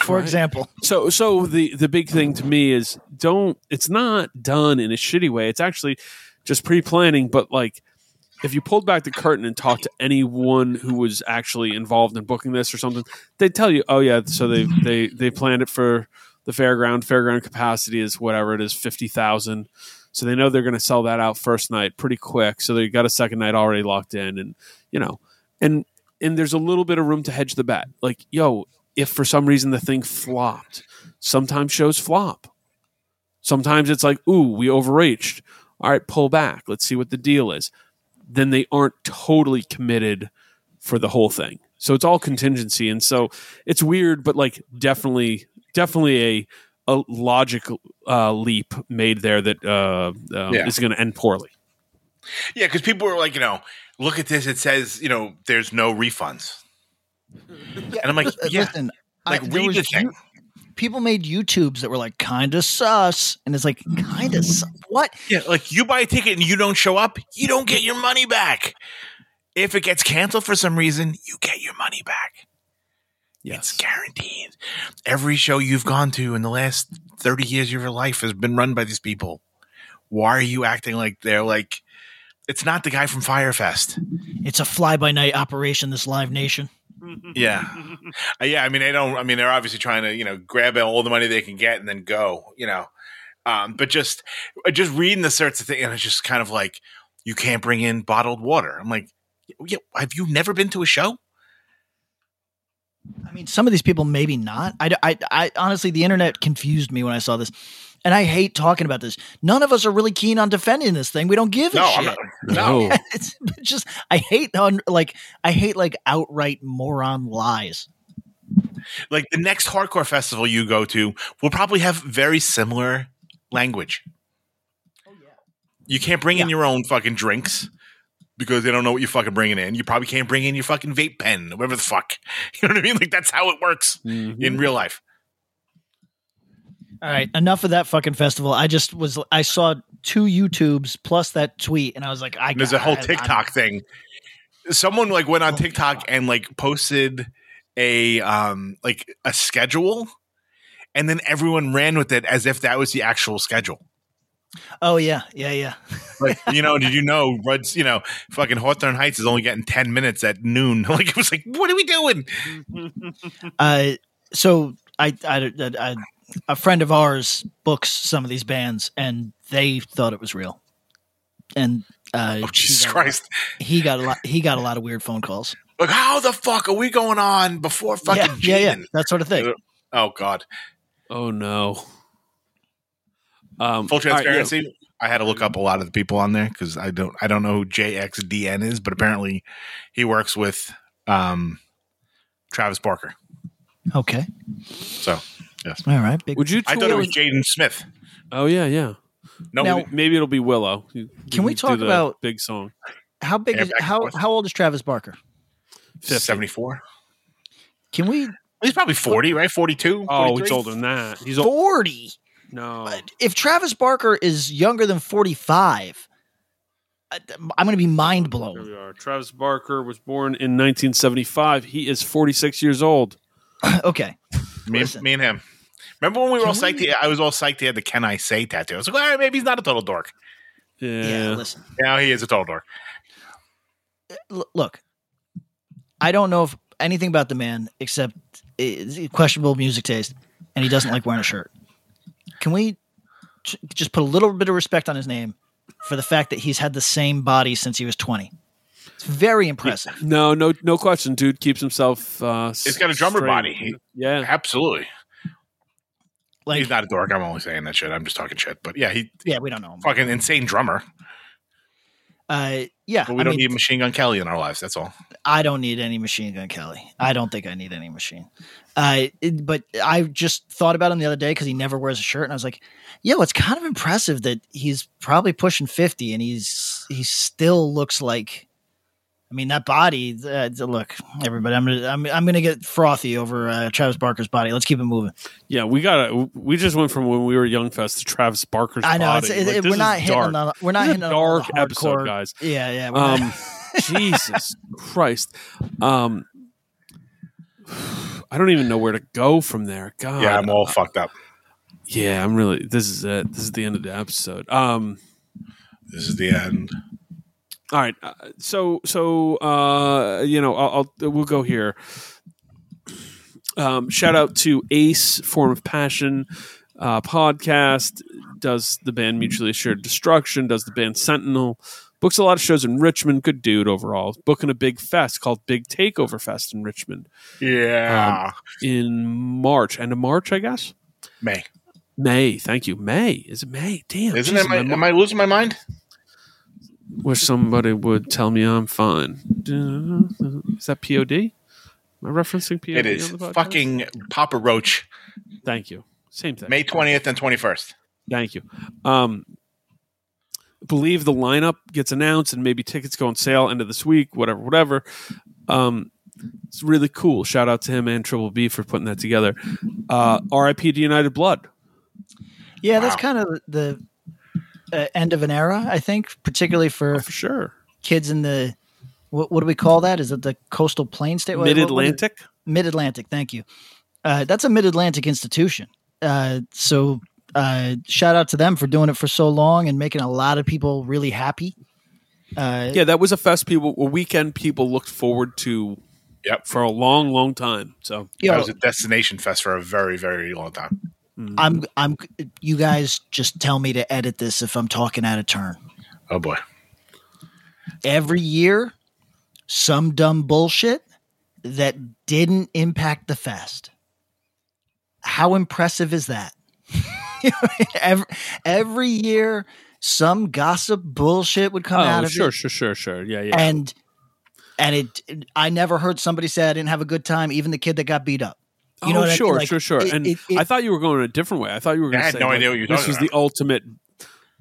For example, so so the the big thing to me is don't it's not done in a shitty way it's actually just pre-planning but like if you pulled back the curtain and talked to anyone who was actually involved in booking this or something they'd tell you oh yeah so they they they planned it for the fairground fairground capacity is whatever it is 50,000 so they know they're going to sell that out first night pretty quick so they got a second night already locked in and you know and and there's a little bit of room to hedge the bet like yo if for some reason the thing flopped sometimes shows flop. Sometimes it's like, ooh, we overreached. All right, pull back. Let's see what the deal is. Then they aren't totally committed for the whole thing. So it's all contingency. And so it's weird, but like definitely, definitely a, a logical uh, leap made there that uh, um, Yeah. is going to end poorly. Yeah, because people were like, you know, look at this. It says, you know, there's no refunds. And I'm like, Uh, yeah, listen, like I- read the thing. People made YouTubes that were like kind of sus, and it's like kind of what? Yeah, like you buy a ticket and you don't show up, you don't get your money back. If it gets canceled for some reason, you get your money back. Yes. It's guaranteed. Every show you've gone to in the last 30 years of your life has been run by these people. Why are you acting like they're like it's not the guy from Fyre Fest? It's a fly by night operation. This Live Nation. Yeah. Uh, yeah, I mean they don't I mean they're obviously trying to, you know, grab all the money they can get and then go, you know. Um, but just just reading the sorts of thing and it's just kind of like you can't bring in bottled water. I'm like, yeah, have you never been to a show? I mean, some of these people maybe not. I, I, I honestly, the internet confused me when I saw this, and I hate talking about this. None of us are really keen on defending this thing. We don't give a No, shit. I'm not. No. No. it's just I hate on like I hate like outright moron lies. like the next hardcore festival you go to will probably have very similar language. You can't bring in your own fucking drinks because they don't know what you're fucking bringing in. You probably can't bring in your fucking vape pen, whatever the fuck. You know what I mean? Like that's how it works Mhm. in real life. All right, enough of that fucking festival. I just was I saw two YouTubes plus that tweet, and I was like, I And there's a whole I- TikTok thing. Someone like went on TikTok and like posted a um like a schedule and then everyone ran with it as if that was the actual schedule. Oh yeah, yeah, yeah. Like, you know, did you know Rudd's, you know, fucking Hawthorne Heights is only getting 10 minutes at noon? Like, it was like, what are we doing? Uh, so I, I, I, a friend of ours books some of these bands, and they thought it was real. And uh, Oh, Jesus he got- Christ. he got a lot. He got a lot of weird phone calls. Like, how the fuck are we going on before fucking yeah, yeah, yeah, that sort of thing. Oh, God. Oh no. Um, Full all right, yeah. transparency. I had to look up a lot of the people on there because I don't, I don't know who JXDN is, but apparently he works with um, Travis Barker. Okay, So, yes. all right. Big, Would you? I thought it was Jaden Smith. Oh yeah, yeah. No, Now- Maybe, maybe it'll be Willow. You- Can we talk about- big song? how big? Is, how force. how old is Travis Barker? 50. 74. Can we He's probably 40, right? 42? Oh, 43? he's older than that. He's old. forty? No. If Travis Barker is younger than forty five, I'm going to be mind Here blown. we are. Travis Barker was born in 1975. He is 46 years old. okay, Me, me and him. Remember when we were Can all psyched? we- He, I was all psyched. He had the "Can I Say" tattoo. I was like, all right, maybe he's not a total dork. Yeah. yeah. Listen, Now he is a total dork. l- look, I don't know if anything about the man except uh, questionable music taste, and he doesn't like wearing a shirt. Can we j- just put a little bit of respect on his name for the fact that he's had the same body since he was 20? It's very impressive. No, no, no question. Dude keeps himself. Uh, He's got a drummer straight. body. He- yeah. Absolutely. Like, he's not a dork. I'm only saying that shit. I'm just talking shit. But yeah, he yeah, we don't know him. fucking insane drummer. Uh, yeah, But we I don't mean, need Machine Gun Kelly in our lives. That's all. I don't need any machine gun Kelly. I don't think I need any machine. Uh, it- but I just thought about him the other day because he never wears a shirt, and I was like, "Yo, it's kind of impressive that he's probably pushing fifty, and he's he still looks like." I mean, that body. Uh, look, everybody, I'm gonna I'm, I'm gonna get frothy over uh, Travis Barker's body. Let's keep it moving. Yeah, we got to We just went from when we were young fest to Travis Barker's I know it's, body. it, Like, it- we're not hitting dark. on the, we're not hitting a on the dark episode, guys. Yeah, yeah. we're Um, Jesus Christ. Um, I don't even know where to go from there. God. yeah, I'm all fucked up. Yeah, I'm really. This is it. This is the end of the episode. Um. This is the end. All right. Uh, so so uh, you know, I'll, I'll we'll go here. Um, shout out to Ace Form of Passion uh, podcast. Does the band Mutually Assured Destruction? Does the band Sentinel? Books a lot of shows in Richmond. Good dude overall. Booking a big fest called Big Takeover Fest in Richmond Yeah. in March. End of March, I guess. May. May. Thank you. May. Is it May? Damn. Isn't Jesus, it? Am I, am I losing my mind? Wish somebody would tell me I'm fine. Is that POD? Am I referencing POD? It is on the fucking Papa Roach. Thank you. Same thing. May 20th and 21st. Thank you. Um, believe the lineup gets announced and maybe tickets go on sale end of this week. Whatever, whatever. Um, it's really cool. Shout out to him and Triple B for putting that together. Uh, R.I.P. to United Blood. yeah, that's kind of the uh, end of an era, I think, particularly for For sure. kids in the what, what do we call that? Is it the coastal plain state? What- what- Mid what is it? Atlantic. Mid Atlantic. Thank you. Uh, that's a Mid Atlantic institution. Uh, so uh, shout out to them for doing it for so long and making a lot of people really happy. Uh, Yeah, that was a fest people, a weekend people looked forward to Yep. for a long, long time. So yeah, that was a destination fest for a very, very long time. Mm-hmm. I'm I'm you guys just tell me to edit this if I'm talking out of turn. Oh boy. Every year, some dumb bullshit that didn't impact the fest. How impressive is that? every, every year, some gossip bullshit would come oh, out oh, of sure, it, sure, sure, sure. Yeah, yeah. and and it. I never heard somebody say I didn't have a good time. Even the kid that got beat up. You know oh, what I mean? sure, Like, sure, sure. it- and it- it- I thought you were going a different way. I thought you were going I to had say no like, idea what you were this talking was the ultimate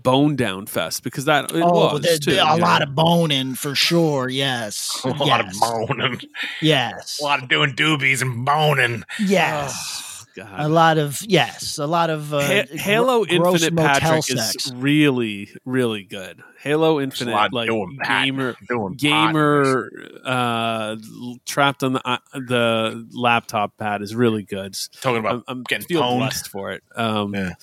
bone down fest because that it Oh, was there- too, there- a you lot know. of boning for sure. Yes, A lot of boning. yes, A lot of doing doobies and boning. yes. God. a lot of yes, a lot of uh, Ha- gr- Halo gross Infinite motel Patrick sex. is really, really good. Halo There's a Infinite, lot like doing gamer, Doing gamer, uh, trapped on the uh, the laptop pad is really good. talking about I'm, I'm getting feel pwned. blessed for it. Um, Yeah.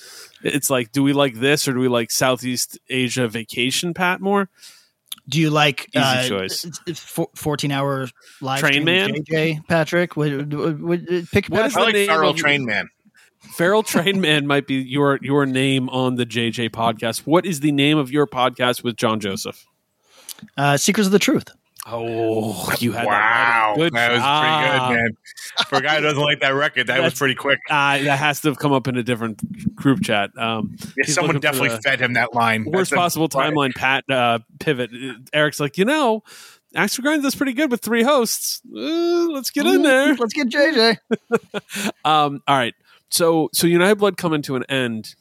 It's like, do we like this or do we like Southeast Asia vacation pat more? Do you like Easy uh, choice. it's- it's four- fourteen hour live Train Man? JJ Patrick? Would, would, would, pick What is Patrick. I like name Feral of- Train Man. Feral Train Man might be your your name on the JJ podcast. What is the name of your podcast with John Joseph? uh, Secrets of the Truth. Oh, you had Wow. that. Good that was pretty good, man. For a guy who doesn't like that record, that was pretty quick. Uh, that has to have come up in a different group chat. Um, Yeah, someone definitely the fed him that line. worst That's a- possible timeline. Pat uh, pivot. Eric's like, you know, Axe to Grind does pretty good with three hosts. Uh, let's get in there. Let's get JJ. Um, all right. So so United Blood coming to an end.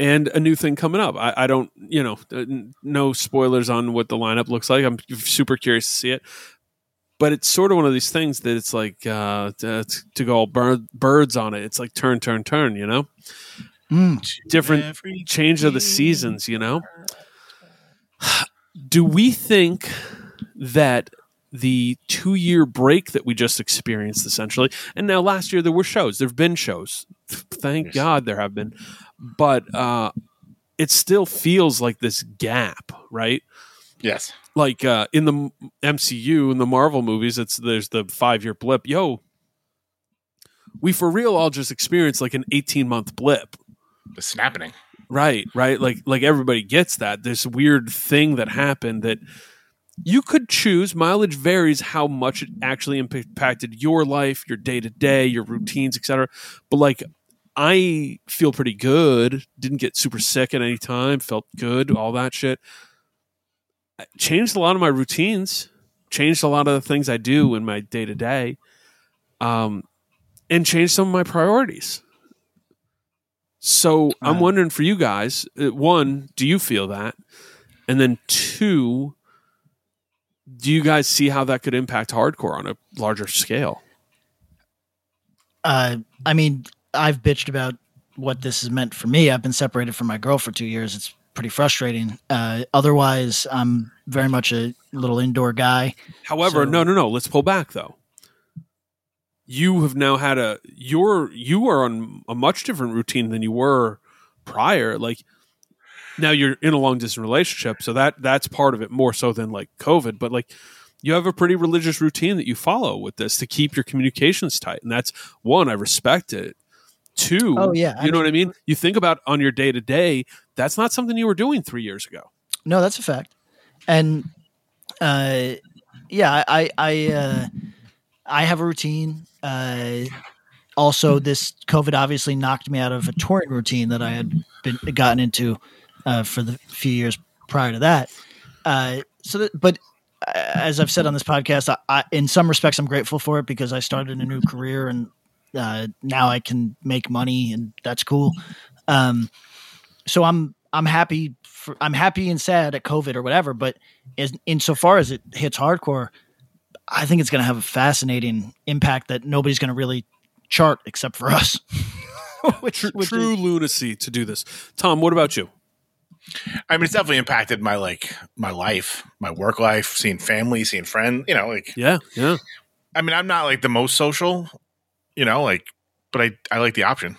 And a new thing coming up. I, I don't, you know, uh, no spoilers on what the lineup looks like. I'm super curious to see it. But it's sort of one of these things that it's like uh, to, to go all bird, birds on it. It's like turn, turn, turn. You know, Mm. different Every change of the seasons, you know? Do we think that the two year break that we just experienced, essentially, and now last year there were shows, there have been shows. Thank Yes. God there have been. But uh, it still feels like this gap, right? Yes. Like uh, in the MCU, in the Marvel movies, it's there's the five year blip. Yo, we for real all just experienced like an 18 month blip The snapping. Right, right. Like like everybody gets that. This weird thing that happened that you could choose. Mileage varies how much it actually impacted your life, your day to day, your routines, etc. But like I feel pretty good. Didn't get super sick at any time. Felt good. All that shit. I changed a lot of my routines. Changed a lot of the things I do in my day to day. Um, and changed some of my priorities. So I'm wondering for you guys, uh, one, do you feel that? And then two, do you guys see how that could impact hardcore on a larger scale? Uh, I mean, I've bitched about what this has meant for me. I've been separated from my girl for two years. It's pretty frustrating. Uh, otherwise, I'm very much a little indoor guy. However, So- no, no, no. Let's pull back though. You have now had a you're you are on a much different routine than you were prior. Like now you're in a long distance relationship, so that that's part of it more so than like COVID. But like you have a pretty religious routine that you follow with this to keep your communications tight, and that's one I respect it. Two, Oh, yeah. I you know mean- what I mean. You think about on your day to day. That's not something you were doing three years ago. No, that's a fact. And uh, yeah, I I uh, I have a routine. Uh, also, this COVID obviously knocked me out of a touring routine that I had been gotten into uh, for the few years prior to that. Uh, so, that, but uh, as I've said on this podcast, I, I, in some respects, I'm grateful for it because I started a new career and uh, now I can make money, and that's cool. Um, so I'm I'm happy for I'm happy and sad at COVID or whatever, but as insofar as it hits hardcore, I think it's going to have a fascinating impact that nobody's going to really chart except for us. which, True, which true is- lunacy to do this. Tom, what about you? I mean, it's definitely impacted my like my life, my work life, seeing family, seeing friends. You know, like Yeah, yeah. I mean, I'm not like the most social, you know, like, but I I like the option.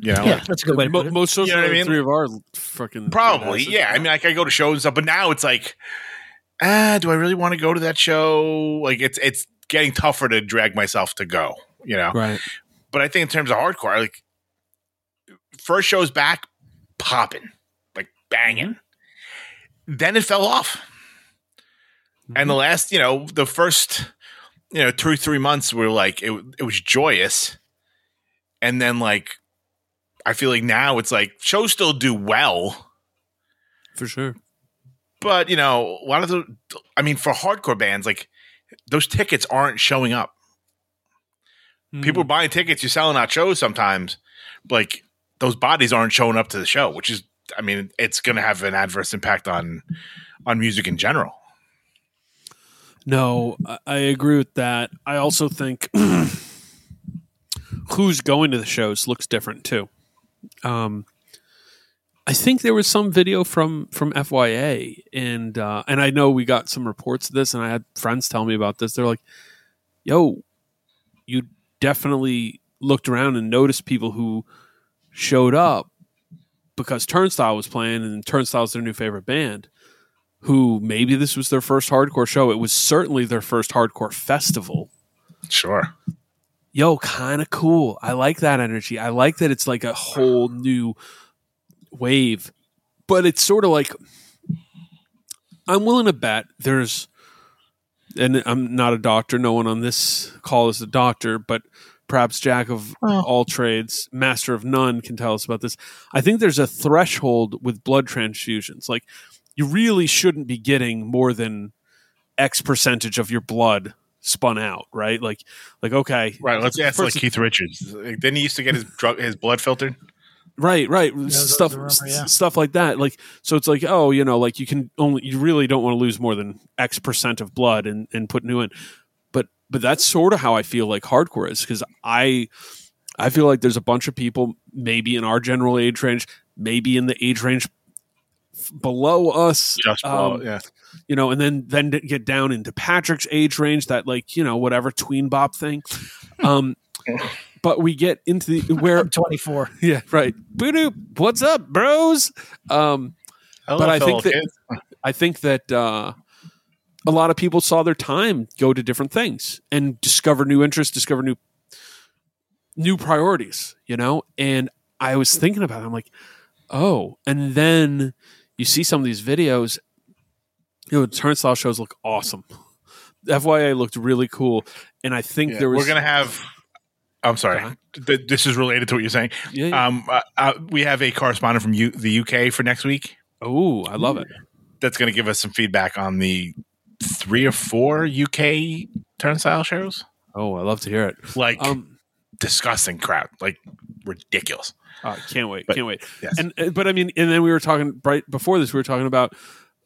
You know, Yeah, that's a good way to Mo- put it. most social You know what I mean? three of our fucking probably. asses. Yeah, I mean, like I go to shows and stuff, but now it's like, ah, do I really want to go to that show? Like, it's it's getting tougher to drag myself to go. You know, right. but I think in terms of hardcore, like first shows back, popping, like banging. Then it fell off, and the last, you know, the first, you know, two three months were like it. It was joyous, and then like, I feel like now it's like shows still do well, for sure. but you know, a lot of the, I mean, for hardcore bands, like those tickets aren't showing up. Hmm. people are buying tickets you're selling out shows sometimes like those bodies aren't showing up to the show which is i mean it's going to have an adverse impact on on music in general No, I- agree with that. I also think who's going to the shows looks different too. Um, I think there was some video from from FYA, and uh, and I know we got some reports of this, and I had friends tell me about this. They're like, "Yo, you definitely looked around and noticed people who showed up because Turnstile was playing, and Turnstile's their new favorite band." Who maybe this was their first hardcore show. It was certainly their first hardcore festival. sure Yo, kind of cool. I like that energy. I like that it's like a whole new wave. But it's sort of like I'm willing to bet there's and I'm not a doctor, no one on this call is a doctor, but perhaps jack of hmm. all trades, master of none can tell us about this. I think there's a threshold with blood transfusions. Like you really shouldn't be getting more than X percentage of your blood spun out, right? Like, like okay, right let's ask like keith richards like, didn't he used to get his drug his blood filtered right, right, that was stuff, rumor, yeah. stuff like that. Like, so it's like, oh, you know, like you can only, you really don't want to lose more than X percent of blood and and put new in, but but that's sort of how I feel like hardcore is because I. I feel like there's a bunch of people, maybe in our general age range, maybe in the age range f- below us, just um, yeah you know, and then then get down into Patrick's age range, that like you know whatever tween bop thing. Um, but we get into the where I'm 24. yeah right. Boo what's up, bros? Um, Hello, but I think that kids. I think that uh, a lot of people saw their time go to different things and discover new interests, discover new new priorities, you know. And I was thinking about it. I'm like, oh, and then you see some of these videos. You know, turnstile shows look awesome. FYA looked really cool, and I think Yeah, there was we're gonna have i'm sorry Uh-huh. Th- this is related to what you're saying Yeah, yeah. um uh, uh, we have a correspondent from U- the uk for next week oh, I love it. that's going to give us some feedback on the three or four UK turnstile shows. Oh, I love to hear it. Like Um, disgusting crowd, like ridiculous. Uh, can't wait, But- can't wait. yes. And uh, but I mean, and then we were talking right before this. We were talking about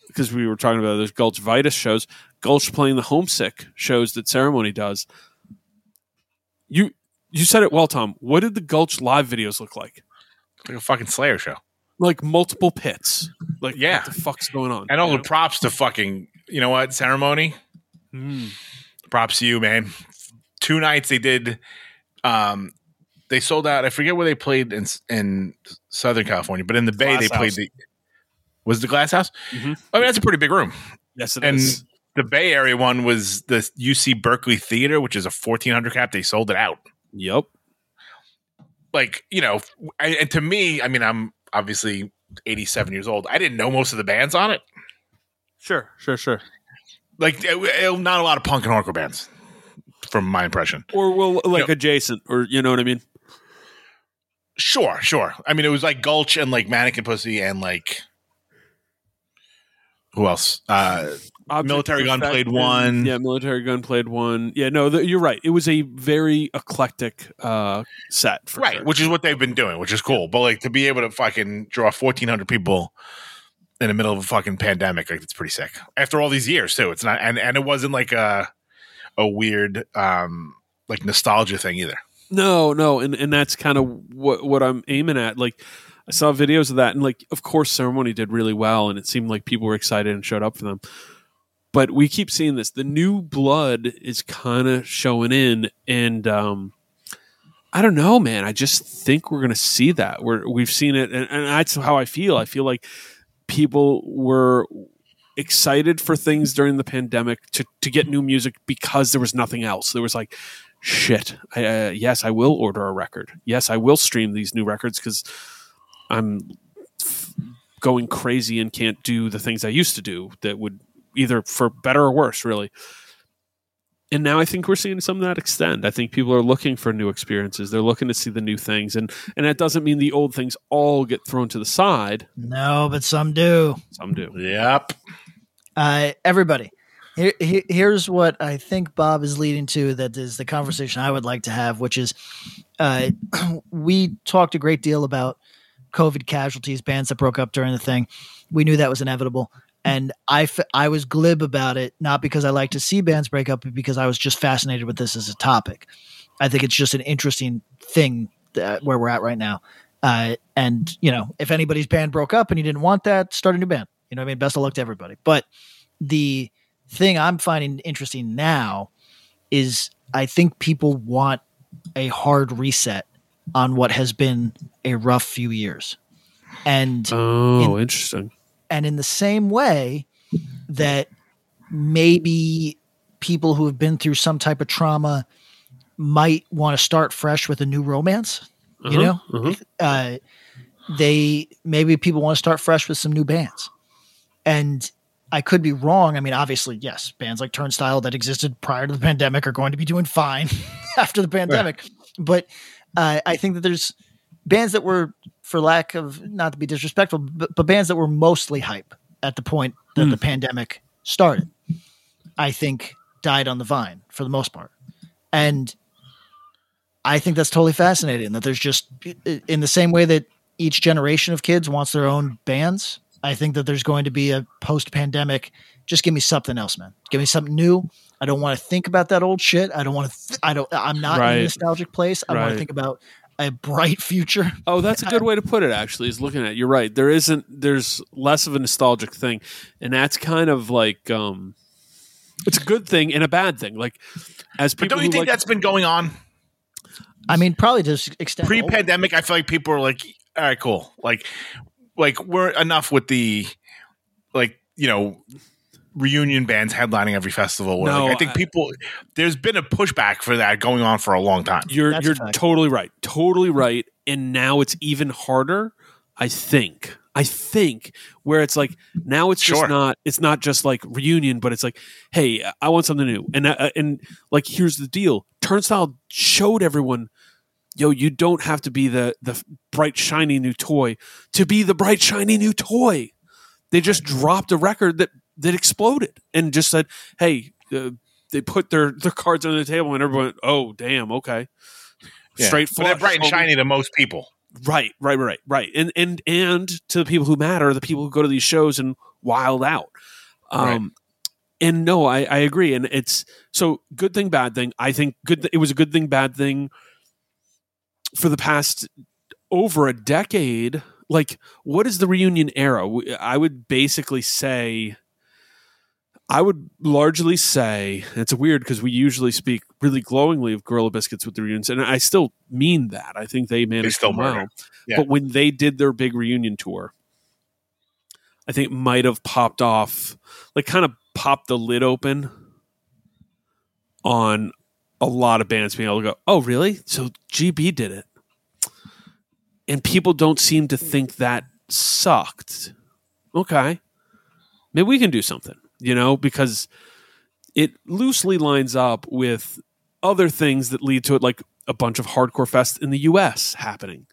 because we were talking about those Gulch Vitus shows, Gulch playing the homesick shows that Ceremony does. You you said it well, Tom. What did the Gulch live videos look like? Like a fucking Slayer show. Like multiple pits. Like Yeah. what the fuck's going on? And all the props to fucking, you know what, ceremony? Mm. Props to you, man. Two nights they did um they sold out. I forget where they played in in Southern California, but in the Bay Glass they played House. the was the Glass House? Mhm. I mean, that's a pretty big room. Yes, it and is. the Bay Area one was the UC Berkeley Theater, which is a fourteen hundred cap. They sold it out. Yep. Like you know, I, and to me, I mean, I'm obviously eighty seven years old. I didn't know most of the bands on it. Sure, sure, sure. Like, it- it- not a lot of punk and hardcore bands, from my impression. Or well, like know- adjacent, or you know what I mean? Sure, sure. I mean, it was like Gulch and like Mannequin Pussy and like who else? Uh, Object Military Gun played one. Yeah, Military Gun played one. Yeah, no, the, you're right. It was a very eclectic uh, set, for right, sure. which is what they've been doing, which is cool. But like to be able to fucking draw fourteen hundred people in the middle of a fucking pandemic, like it's pretty sick. After all these years, too. It's not, and and it wasn't like a a weird um like nostalgia thing either. No, no, and and that's kind of what what I'm aiming at. Like, I saw videos of that, and like, of course, ceremony did really well, and it seemed like people were excited and showed up for them. But we keep seeing this. The new blood is kind of showing in, and um, I don't know, man. I just think we're going to see that. We're we've seen it, and, and that's how I feel. I feel like people were excited for things during the pandemic to to get new music because there was nothing else. There was like shit. I, uh, yes, I will order a record. Yes, I will stream these new records because I'm f- going crazy and can't do the things I used to do that would either for better or worse, really. And now I think we're seeing some of that extend. I think people are looking for new experiences. They're looking to see the new things, and and that doesn't mean the old things all get thrown to the side. No, but some do. Some do. Yep. Uh, everybody, here, here- here's what I think Bob is leading to. That is the conversation I would like to have, which is, uh, we talked a great deal about COVID casualties, bands that broke up during the thing. We knew that was inevitable, and I f- I was glib about it, not because I like to see bands break up, but because I was just fascinated with this as a topic. I think it's just an interesting thing that, where we're at right now. Uh, and you know, if anybody's band broke up and you didn't want that, start a new band. You know, I mean, best of luck to everybody. But the thing I'm finding interesting now is I think people want a hard reset on what has been a rough few years. And Oh, interesting. and in the same way that maybe people who have been through some type of trauma might want to start fresh with a new romance, you know, Uh-huh. uh, they maybe people want to start fresh with some new bands. And I could be wrong. I mean, obviously, yes, bands like Turnstile that existed prior to the pandemic are going to be doing fine after the pandemic. But uh, I think that there's bands that were, for lack of not to be disrespectful, but, but bands that were mostly hype at the point that the pandemic started. I think died on the vine for the most part, and I think that's totally fascinating. That there's just in the same way that each generation of kids wants their own bands. I think that there's going to be a post pandemic. Just give me something else, man. Give me something new. I don't want to think about that old shit. I don't want to. Th- I don't. I'm not in a nostalgic place. I want to think about a bright future. Oh, that's a good way to put it. Actually, is looking at. it. You're right. There isn't. There's less of a nostalgic thing, and that's kind of like. um It's a good thing and a bad thing. Like as But people don't you think like, that's been going on I mean, probably to s- extend pre-pandemic? I feel like people are like, "All right, cool." Like, like we're enough with the, like you know, reunion bands headlining every festival. Where, No, like, I think I- people there's been a pushback for that going on for a long time. You're That's you're fact. totally right. Totally right. And now it's even harder, I think. I think where it's like now it's Sure. just not it's not just like reunion, but it's like, hey, I want something new. And uh, and like here's the deal. Turnstile showed everyone Yo, you don't have to be the the bright shiny new toy to be the bright shiny new toy. They just dropped a record that that exploded and just said, "Hey, uh, they put their their cards on the table and everyone, went, oh damn, okay, Yeah. straight but they're bright and shiny to most people. Right, right, right, right. And and and to the people who matter, the people who go to these shows and wild out. Um Right. and no, I, I agree. And it's so good thing, bad thing. I think good th- it was a good thing, bad thing for the past over a decade. Like, what is the reunion era? i would basically say I would largely say it's weird because we usually speak really glowingly of Gorilla Biscuits with the reunions, and I still mean that. I think they managed still them well. Yeah. But when they did their big reunion tour, I think might have popped off, like kind of popped the lid open on a lot of bands being able to go, "Oh, really? So GB did it," and people don't seem to think that sucked. Okay, maybe we can do something, you know, because it loosely lines up with other things that lead to it, like a bunch of hardcore fests in the U.S. happening,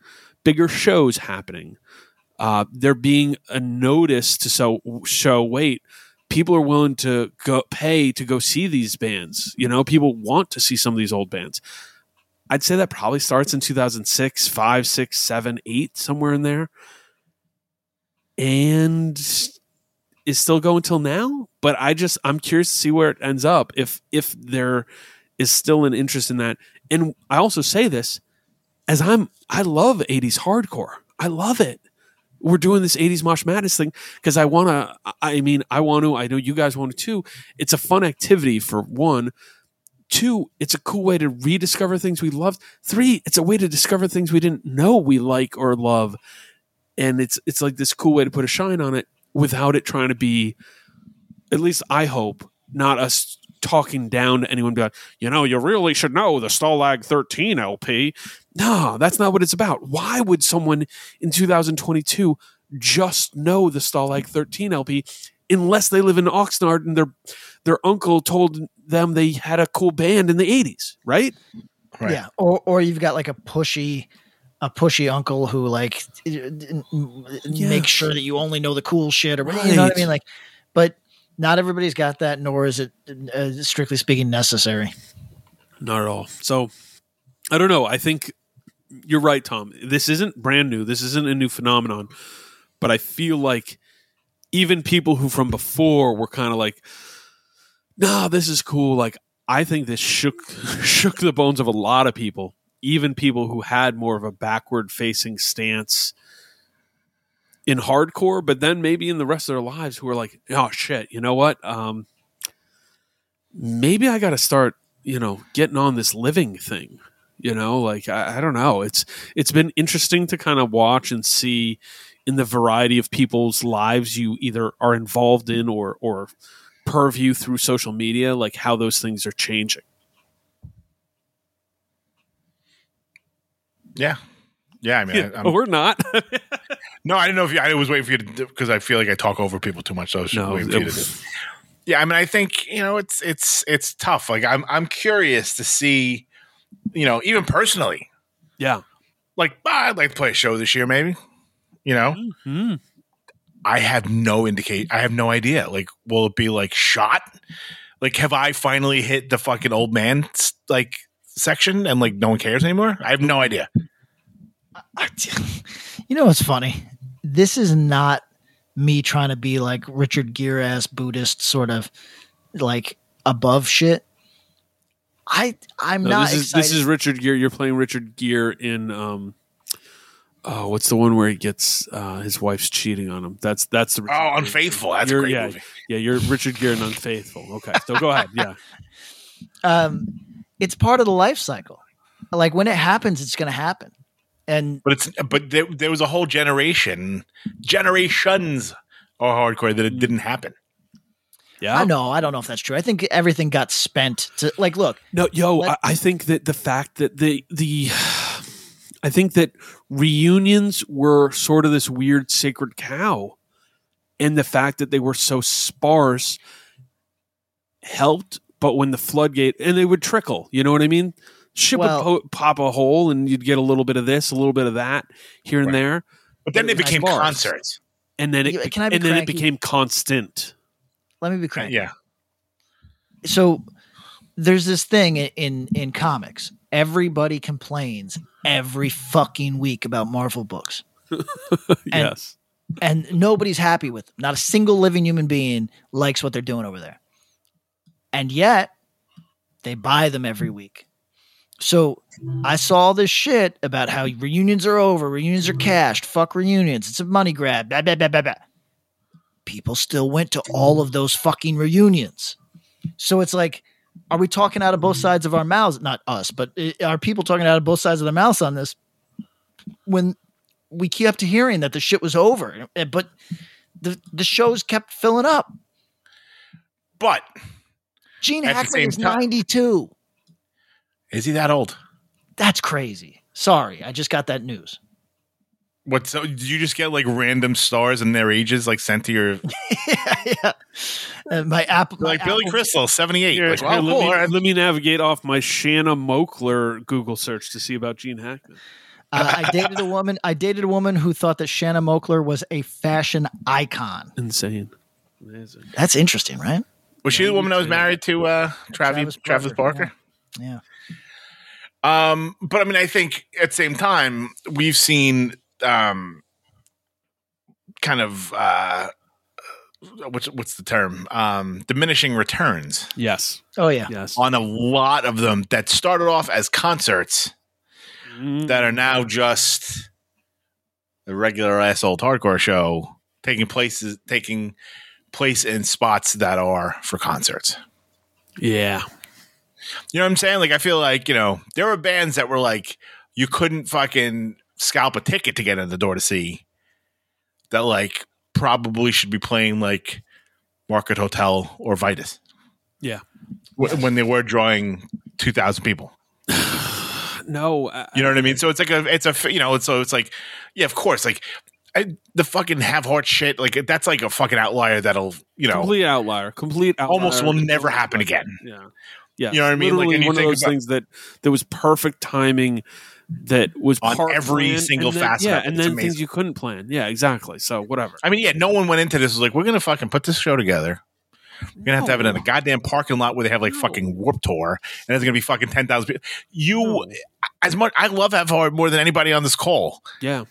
bigger shows happening. Uh, there being a notice to so show, wait, people are willing to go pay to go see these bands. You know, people want to see some of these old bands. I'd say that probably starts in 2006, 5, 6, 7, 8, somewhere in there. And is still going till now. But I just I'm curious to see where it ends up if if there is still an interest in that. And I also say this as I'm I love 80s hardcore. I love it. We're doing this 80s Mosh Madness thing because I want to. I mean, I want to. I know you guys want to too. It's a fun activity for one. Two, it's a cool way to rediscover things we loved. Three, it's a way to discover things we didn't know we like or love. And it's it's like this cool way to put a shine on it without it trying to be, at least I hope, not us talking down to anyone. Be like, you know, you really should know the Stalag 13 LP. No, that's not what it's about. Why would someone in 2022 just know the Stalag 13 LP unless they live in Oxnard and their their uncle told them they had a cool band in the 80s, right? Right. Yeah, or or you've got like a pushy, a pushy uncle who like makes sure that you only know the cool shit, or you know what I mean. Like, but not everybody's got that, nor is it uh, strictly speaking necessary. Not at all. So I don't know. I think you're right, Tom. This isn't brand new. This isn't a new phenomenon. But I feel like even people who from before were kind of like, nah, this is cool. Like I think this shook shook the bones of a lot of people, even people who had more of a backward facing stance in hardcore, but then maybe in the rest of their lives who are like, oh shit, you know what? Um maybe I gotta start you know getting on this living thing you know like I, I don't know it's it's been interesting to kind of watch and see in the variety of people's lives you either are involved in or or purview through social media like how those things are changing Yeah. Yeah. I mean, I, but we're not no, I didn't know if you, I was waiting for you to because I feel like I talk over people too much. So I was no waiting for you to do. Yeah, I mean, I think you know it's it's it's tough. Like I'm I'm curious to see, you know, even personally, yeah like ah, I'd like to play a show this year, maybe. You know, Mhm. I have no indicate. I have no idea. Like, will it be like shot? Like, have I finally hit the fucking old man like section and like no one cares anymore? I have no idea. You know what's funny? This is not me trying to be like Richard Gere ass Buddhist sort of like above shit. I I'm No, not this is this is richard gere you're playing richard gere in um oh what's the one where he gets uh his wife's cheating on him that's that's the Richard Oh, Gere. Unfaithful. That's You're- great yeah, movie. Yeah, you're Richard Gere and Unfaithful. Okay, so go ahead. Yeah, um, it's part of the life cycle. Like when it happens, it's going to happen. And But it's but there, there was a whole generation, generations of hardcore that it mm. didn't happen. yeah. I know, I don't know if that's true. I think everything got spent to like, look, No, yo, Let- I, I think that the fact that the the I think that reunions were sort of this weird sacred cow, and the fact that they were so sparse helped. But when the floodgate and they would trickle, you know what I mean? Shit Well- would po- pop a hole, and you'd get a little bit of this, a little bit of that here and there, But then they became bars. concerts. and then it Yeah, can I be and then it became constant. let me be cranky. Yeah. so there's this thing in, in in comics. Everybody complains every fucking week about Marvel books, yes, and nobody's happy with them. Not a single living human being likes what they're doing over there, and yet they buy them every week. So I saw this shit about how reunions are over, reunions are cashed, fuck reunions, it's a money grab, blah blah blah blah blah. People still went to all of those fucking reunions. So it's like, are we talking out of both sides of our mouths? Not us, but uh, are people talking out of both sides of their mouths on this? When we kept hearing that the shit was over, uh, but the the shows kept filling up. But Gene Hackman is time- ninety two. Is he that old? That's crazy. Sorry, I just got that news. What? So did you just get like random stars and their ages like sent to your yeah, yeah. Uh, my Apple, my like Billy Apple- Crystal seventy eight? Here, Like, here, wow, let, cool, me, all right. let me navigate off my Shanna Moakler Google search to see about Gene Hackman. Uh, I dated a woman. I dated a woman who thought that Shanna Moakler was a fashion icon. Insane. Amazing. That's interesting, right? Was she the woman that was married to uh, Travis Travis Travis Barker, Barker? Yeah. Um, but I mean, I think at the same time, we've seen um, kind of uh, what's what's the term? Um, diminishing returns Yes. Oh yeah. Yes. on a lot of them that started off as concerts Mm. that are now just the regular ass old hardcore show taking places taking place in spots that are for concerts. Yeah. You know what I'm saying? Like I feel like, you know, there were bands that were like you couldn't fucking scalp a ticket to get in the door to see that like probably should be playing like Market Hotel or Vitus Yeah. w- when they were drawing 2000 people. No. I, You know what I mean? So it's like a, it's a, you know, so it's like, yeah, of course, like I, the fucking have heart shit, like that's like a fucking outlier that'll, you know, complete outlier. Complete outlier. almost will never happen again. Yeah. Yeah. You know what I mean? Like, Literally you one of those about- things that there was perfect timing that was On every planned, single then, facet Yeah, and then things you couldn't plan. Yeah, exactly. So whatever. I mean, yeah, no one went into this was like, we're gonna fucking put this show together. We're gonna have to have it in a goddamn parking lot where they have like No. fucking Warp Tour, and it's gonna be fucking ten thousand people. You, No. as much, I love Have Heart more than anybody on this call. Yeah.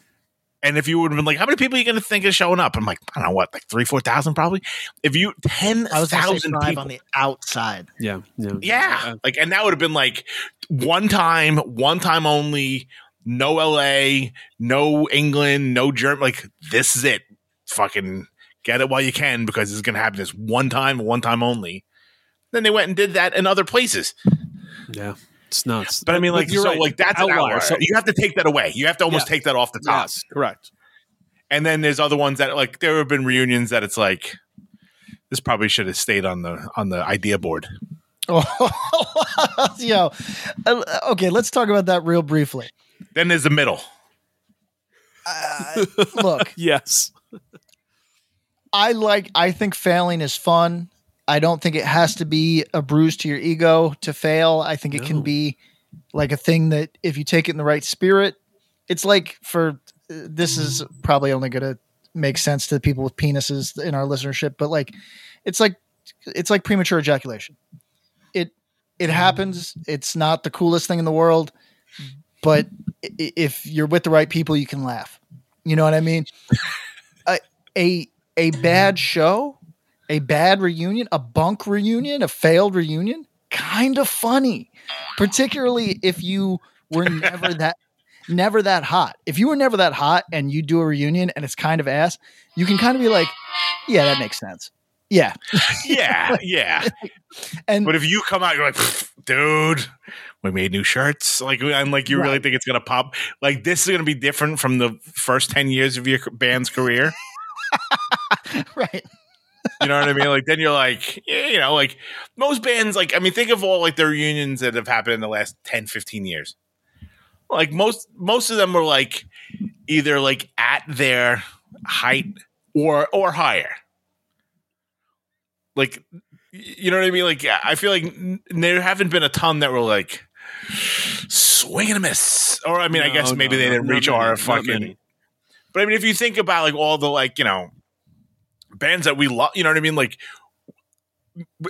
And if you would have been like, how many people are you gonna think is showing up? I'm like, I don't know what, like three, four thousand probably. If you ten I was going to say thousand five people, on the outside. Yeah. Yeah. yeah, Uh, like, and that would have been like one time, one time only. No LA, no England, no Germany. Like this is it. Fucking get it while you can because it's gonna happen this one time, one time only. Then they went and did that in other places. yeah. It's nuts. But I mean, like, you're so right. like that's an Outlier. outlier. So you have to take that away. You have to almost Yeah. take that off the top. Yes, correct. And then there's other ones that like there have been reunions that it's like this probably should have stayed on the on the idea board. Oh, yo, uh, okay. Let's talk about that real briefly. Then there's the middle. Uh, look, Yes. I like. I think failing is fun. I don't think it has to be a bruise to your ego to fail. I think it No. can be like a thing that if you take it in the right spirit, it's like for uh, this is mm-hmm. probably only going to make sense to the people with penises in our listenership, but like it's like it's like premature ejaculation. It it mm-hmm. happens. It's not the coolest thing in the world, but if you're with the right people, you can laugh. You know what I mean? a a a bad show, a bad reunion, a bunk reunion, a failed reunion, kind of funny, particularly if you were never that never that hot. If you were never that hot and you do a reunion and it's kind of ass, you can kind of be like, yeah, that makes sense. Yeah. Yeah, yeah. And But if you come out, you're like, dude, we made new shirts. Like, I'm like, you really think it's gonna pop? Like, this is gonna be different from the first ten years of your band's career. right. You know what I mean? Like, then you're like, yeah, you know, like most bands, like, I mean, think of all like the reunions that have happened in the last 10, 15 years. Like most, most of them were like either like at their height or or higher. Like, you know what I mean? Like, I feel like n- there haven't been a ton that were like swing and a miss. Or I mean, I guess maybe no, they didn't reach our fucking. But I mean, if you think about like all the like you know bands that we love, you know what I mean? Like,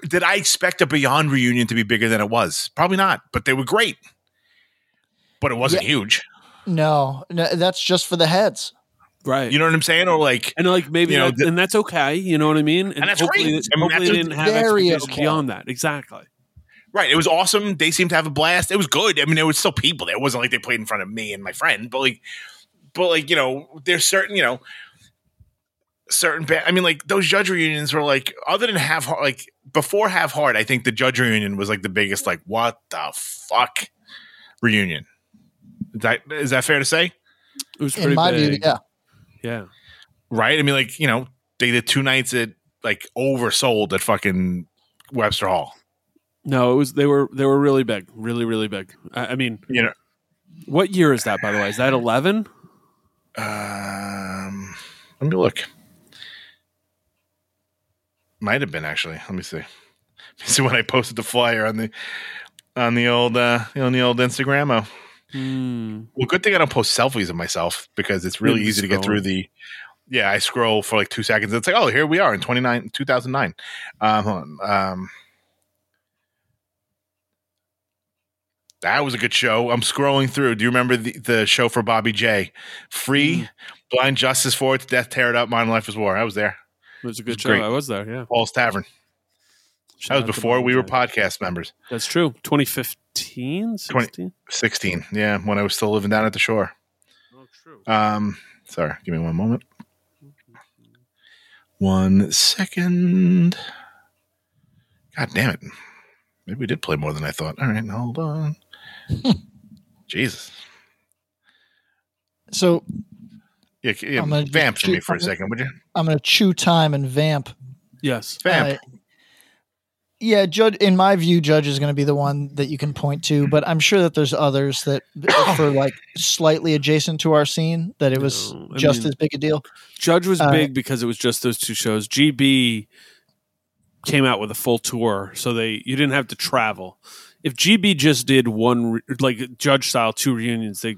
did I expect a Beyond reunion to be bigger than it was? Probably not. But they were great. But it wasn't huge. No, no, that's just for the heads. Right. You know what I'm saying? Or like, and like maybe you know, that, and that's okay. You know what I mean? And, that's hopefully, great. I mean, hopefully that's they didn't have very expectations okay. beyond that. Exactly. right? It was awesome. They seemed to have a blast. It was good. I mean, there was still people there. It wasn't like they played in front of me and my friend, but like, but like you know, there's certain you know. Certain, ba- I mean, like those judge reunions were like, other than have Heart- like before have heart, I think the judge reunion was like the biggest, like, what the fuck reunion. Is that is that fair to say? It was pretty In my big. view, yeah. Yeah. right? I mean, like you know, they did two nights at like oversold at fucking Webster Hall. No, it was they were they were really big, really really big. I, I mean, You know, what year is that by the way? Is that eleven? um, let me look. Might have been actually. Let me see. Let me see when I posted the flyer on the on the old uh on the old Instagram. Oh, Hmm. well, good thing I don't post selfies of myself because it's really easy to get through the. Yeah, I scroll for like two seconds. It's like, oh, here we are in 29, 2009. Um, hold on. Um, that was a good show. I'm scrolling through. Do you remember the, the show for Bobby J? Free, Mm. Blind Justice for It, Death, Tear It Up, Modern Life is War. I was there. It was a good It's show. great. I was there. Yeah. Paul's Tavern. Shout That was before we were podcast members. That's true. 2015, 16? 16. Yeah, when I was still living down at the shore. Oh, true. Um, Sorry, give me one moment. One second. God damn it. Maybe we did play more than I thought. All right, hold on. Jesus. So Yeah, yeah, I'm gonna vamp for me for a I'm gonna- second, would you? I'm going to chew time and vamp. Yes. Vamp. Uh, yeah, Judge. In my view, Judge is going to be the one that you can point to, but I'm sure that there's others that, for like slightly adjacent to our scene, that it was No, just mean- as big a deal. Judge was Uh, big because it was just those two shows. GB came out with a full tour, so they you didn't have to travel. If GB just did one re- like Judge style two reunions, they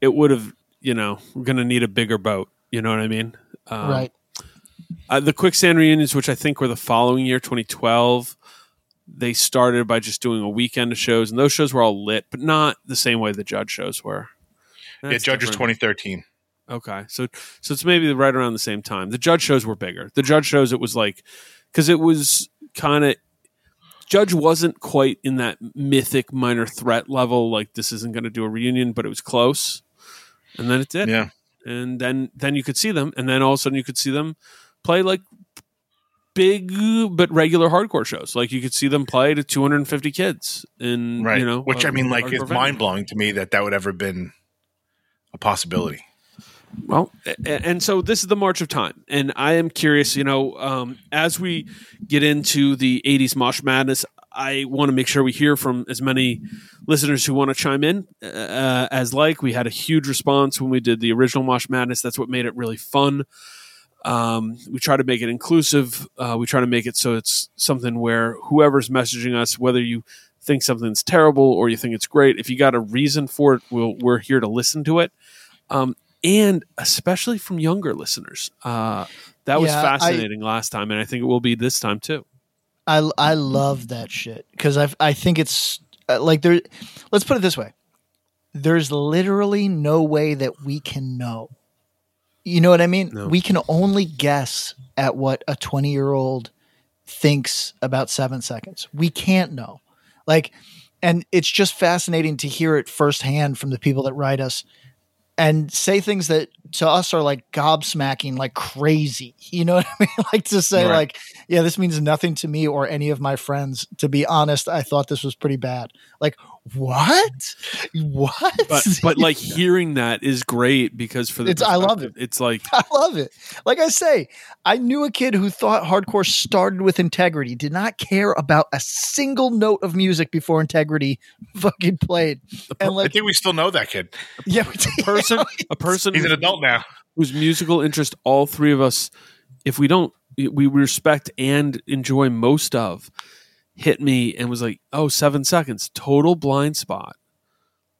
it would have you know we're going to need a bigger boat. You know what I mean? Um, right. Uh, the quicksand reunions, which I think were the following year, 2012, they started by just doing a weekend of shows, and those shows were all lit, but not the same way the Judge shows were. yeah, That's Judge is different. 2013. Okay, so so it's maybe right around the same time. The judge shows were bigger. The judge shows it was like because it was kind of judge wasn't quite in that mythic minor threat level. Like this isn't going to do a reunion, but it was close, and then it did. Yeah. and then then you could see them, and then all of a sudden you could see them play like big but regular hardcore shows. Like you could see them play to 250 kids, and Right. you know, Which I mean, like, it's mind blowing to me that that would ever been a possibility. Well, and so this is the march of time, and I am curious. You know, um, as we get into the '80s Mosh Madness, I want to make sure we hear from as many listeners who want to chime in uh, as like. We had a huge response when we did the original Mosh Madness. That's what made it really fun. Um, we try to make it inclusive. Uh, we try to make it so it's something where whoever's messaging us, whether you think something's terrible or you think it's great, if you got a reason for it, we'll, we're here to listen to it. Um, and especially from younger listeners. Uh, that was Yeah, I- fascinating last time, and I think it will be this time too. I I love that shit because I I think it's uh, like there. Let's put it this way: there's literally no way that we can know. You know what I mean? No. We can only guess at what a 20 year old thinks about seven seconds. We can't know. Like, and it's just fascinating to hear it firsthand from the people that write us and say things that to us are like gobsmacking like crazy. You know what I mean? like to say, Right. like, yeah, this means nothing to me or any of my friends. To be honest, I thought this was pretty bad. Like, what? What? But but like hearing that is great because for the It's- I love it It's like I love it. Like I say, I knew a kid who thought hardcore started with integrity, did not care about a single note of music before integrity fucking played. And I think we still know that kid. yeah, we did. person a person He's an adult now. whose musical interest all three of us, if we don't, we respect and enjoy most of, hit me and was like, oh, seven seconds, total blind spot.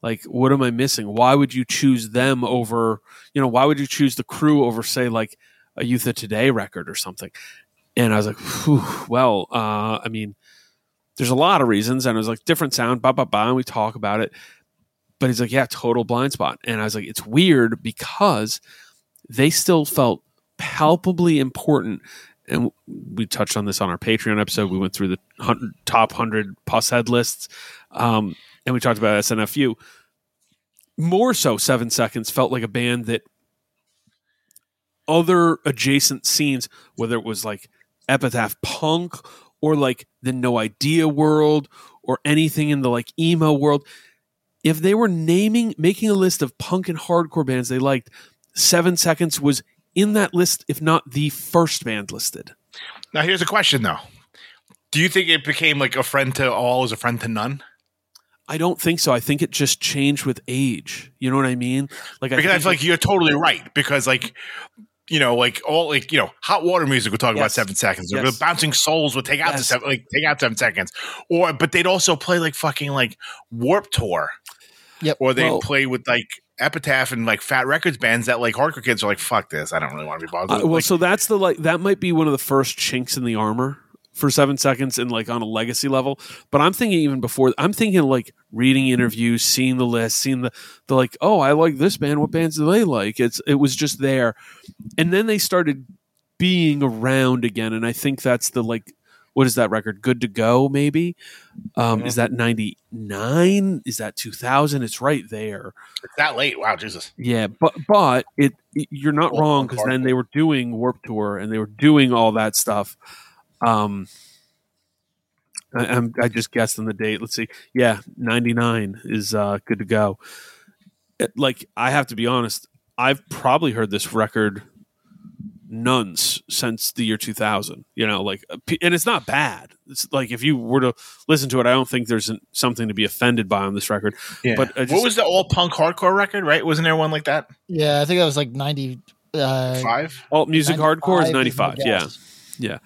Like, what am I missing? Why would you choose them over, you know, why would you choose the crew over, say, like a Youth of Today record or something? And I was like, well, uh, I mean, there's a lot of reasons. And I was like, different sound, ba ba ba, and we talk about it. But he's like, yeah, total blind spot. And I was like, it's weird because they still felt palpably important. And we touched on this on our Patreon episode. We went through the hun- top 100 Pushead lists. Um, and we talked about SNFU. More so, Seven Seconds felt like a band that other adjacent scenes, whether it was like Epitaph Punk or like the No Idea world or anything in the like emo world, if they were naming, making a list of punk and hardcore bands they liked, Seven Seconds was in that list, if not the first band listed. Now, here's a question though. Do you think it became like a friend to all is a friend to none? I don't think so. I think it just changed with age. You know what I mean? Like I Because I think feel like you're totally right. Because like, you know, like all like you know, hot water music would talk about seven seconds. Or Yes. Bouncing Souls would take out the seven, like take out seven seconds. Or but they'd also play like fucking like Warp Tour. Yep. Or they Well- would play with like Epitaph and like Fat Wreck Chords bands that like hardcore kids are like, fuck this. I don't really want to be bothered. Uh, well, Like, so that's the like that might be one of the first chinks in the armor for seven seconds and like on a legacy level. But I'm thinking even before I'm thinking like reading interviews, seeing the list, seeing the the like, oh, I like this band. What bands do they like? It's it was just there, and then they started being around again, and I think that's the like what is that record? Good to Go, maybe. Um, Mhm. Is that ninety nine? Is that two thousand? It's right there. It's that late. Wow, Jesus. Yeah, but but it, it- you're not wrong because then they were doing Warp Tour and they were doing all that stuff. Um, I, I'm, I just guessed on the date. Let's see. Yeah, ninety nine is uh, good to go. It- like I have to be honest, I've probably heard this record nuns since the year 2000 you know like uh, and it's not bad it's like if you were to listen to it i don't think there's an, something to be offended by on this record Yeah. But just- what was the all punk hardcore record? Right? Wasn't there one like that? Yeah, I think that was like 95 uh, Five. alt music hardcore is 95 my yeah yeah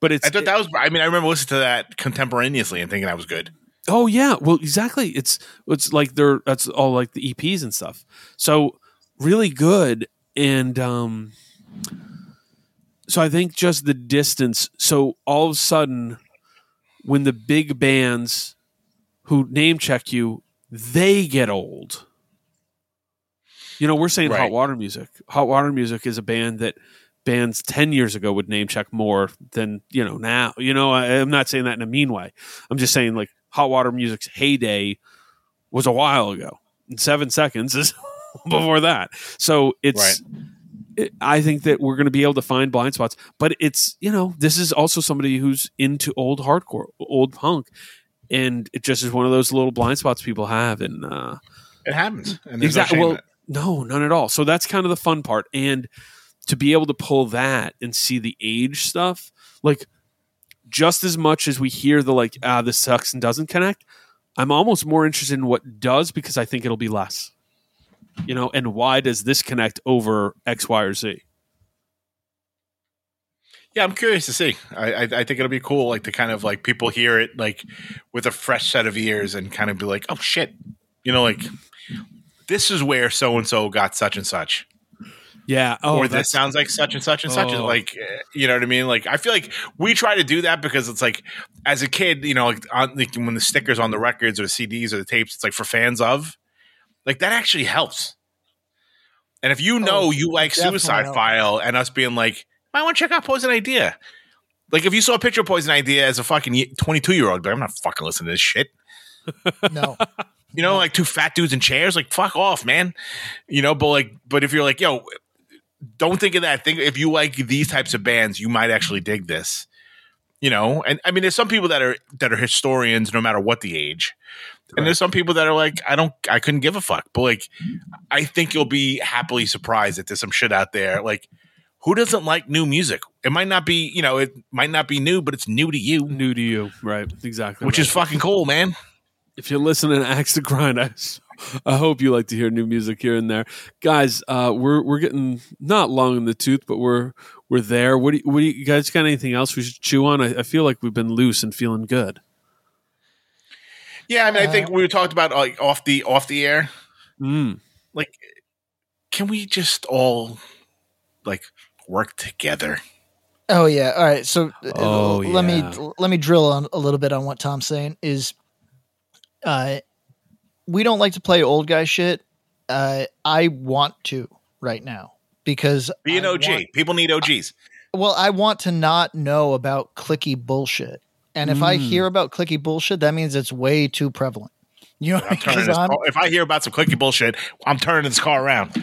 but it's I thought that was. I mean, I remember listening to that contemporaneously and thinking that was good. Oh yeah, well exactly. It's it's like they're that's all like the EPs and stuff. So really good and um so I think just the distance so all of a sudden when the big bands who name check you they get old. You know, we're saying hot water music. Hot water music is a band that bands 10 years ago would name check more than, you know, now. You know, I, I'm not saying that in a mean way. I'm just saying like hot water music's heyday was a while ago. And seven seconds is before that. So it's, it, I think that we're going to be able to find blind spots, but it's, you know, this is also somebody who's into old hardcore, old punk. And it just is one of those little blind spots people have. And, uh, It happens. And exactly. No well, no, none at all. So that's kind of the fun part, and to be able to pull that and see the age stuff, like just as much as we hear the like, ah, this sucks and doesn't connect. I'm almost more interested in what does because I think it'll be less. You know, and why does this connect over X, Y, or Z? Yeah, I'm curious to see. I, I I think it'll be cool, like to kind of like people hear it like with a fresh set of ears and kind of be like, oh shit, you know, like this is where so and so got such and such, Yeah. Oh, or this sounds like such and such and such. Oh. Like, eh, you know what I mean? Like, I feel like we try to do that because it's like, as a kid, you know, like, on, like when the stickers on the records or the CDs or the tapes, it's like for fans of, like that actually helps. And if you oh, know Oh, you like Suicide helps. File and us being like, I want to check out Poison Idea. Like if you saw a picture of Poison Idea as a fucking 22 year old, I'm not fucking listening to this shit. No, You know, like two fat dudes in chairs, like fuck off, man. You know, but like, but if you're like, yo, don't think of that. Think if you like these types of bands, you might actually dig this. You know, and I mean, there's some people that are that are historians, no matter what the age, and there's some people that are like, I don't, I couldn't give a fuck. But like, I think you'll be happily surprised that there's some shit out there. Like, who doesn't like new music? It might not be, you know, it might not be new, but it's new to you, new to you, right? Exactly. which right. is fucking cool, man. if you're listening to Axe to Grind, I, I hope you like to hear new music here and there, guys. Uh, we're we're getting not long in the tooth, but we're we're there. What do you, what do you, you guys got? Anything else we should chew on? I, I feel like we've been loose and feeling good. Yeah, I mean, I think we talked about like off the off the air. Mm. Like, can we just all like work together? Oh yeah. All right. So uh, Oh, let yeah. me let me drill on a little bit on what Tom's saying is uh we don't like to play old guy shit. Uh I want to right now because Be an OG. want- People need OGs. well, I want to not know about clicky bullshit. And if I Mm. hear about clicky bullshit, that means it's way too prevalent. You know, I'm turning 'cause this I'm- car, if I hear about some clicky bullshit, I'm turning this car around.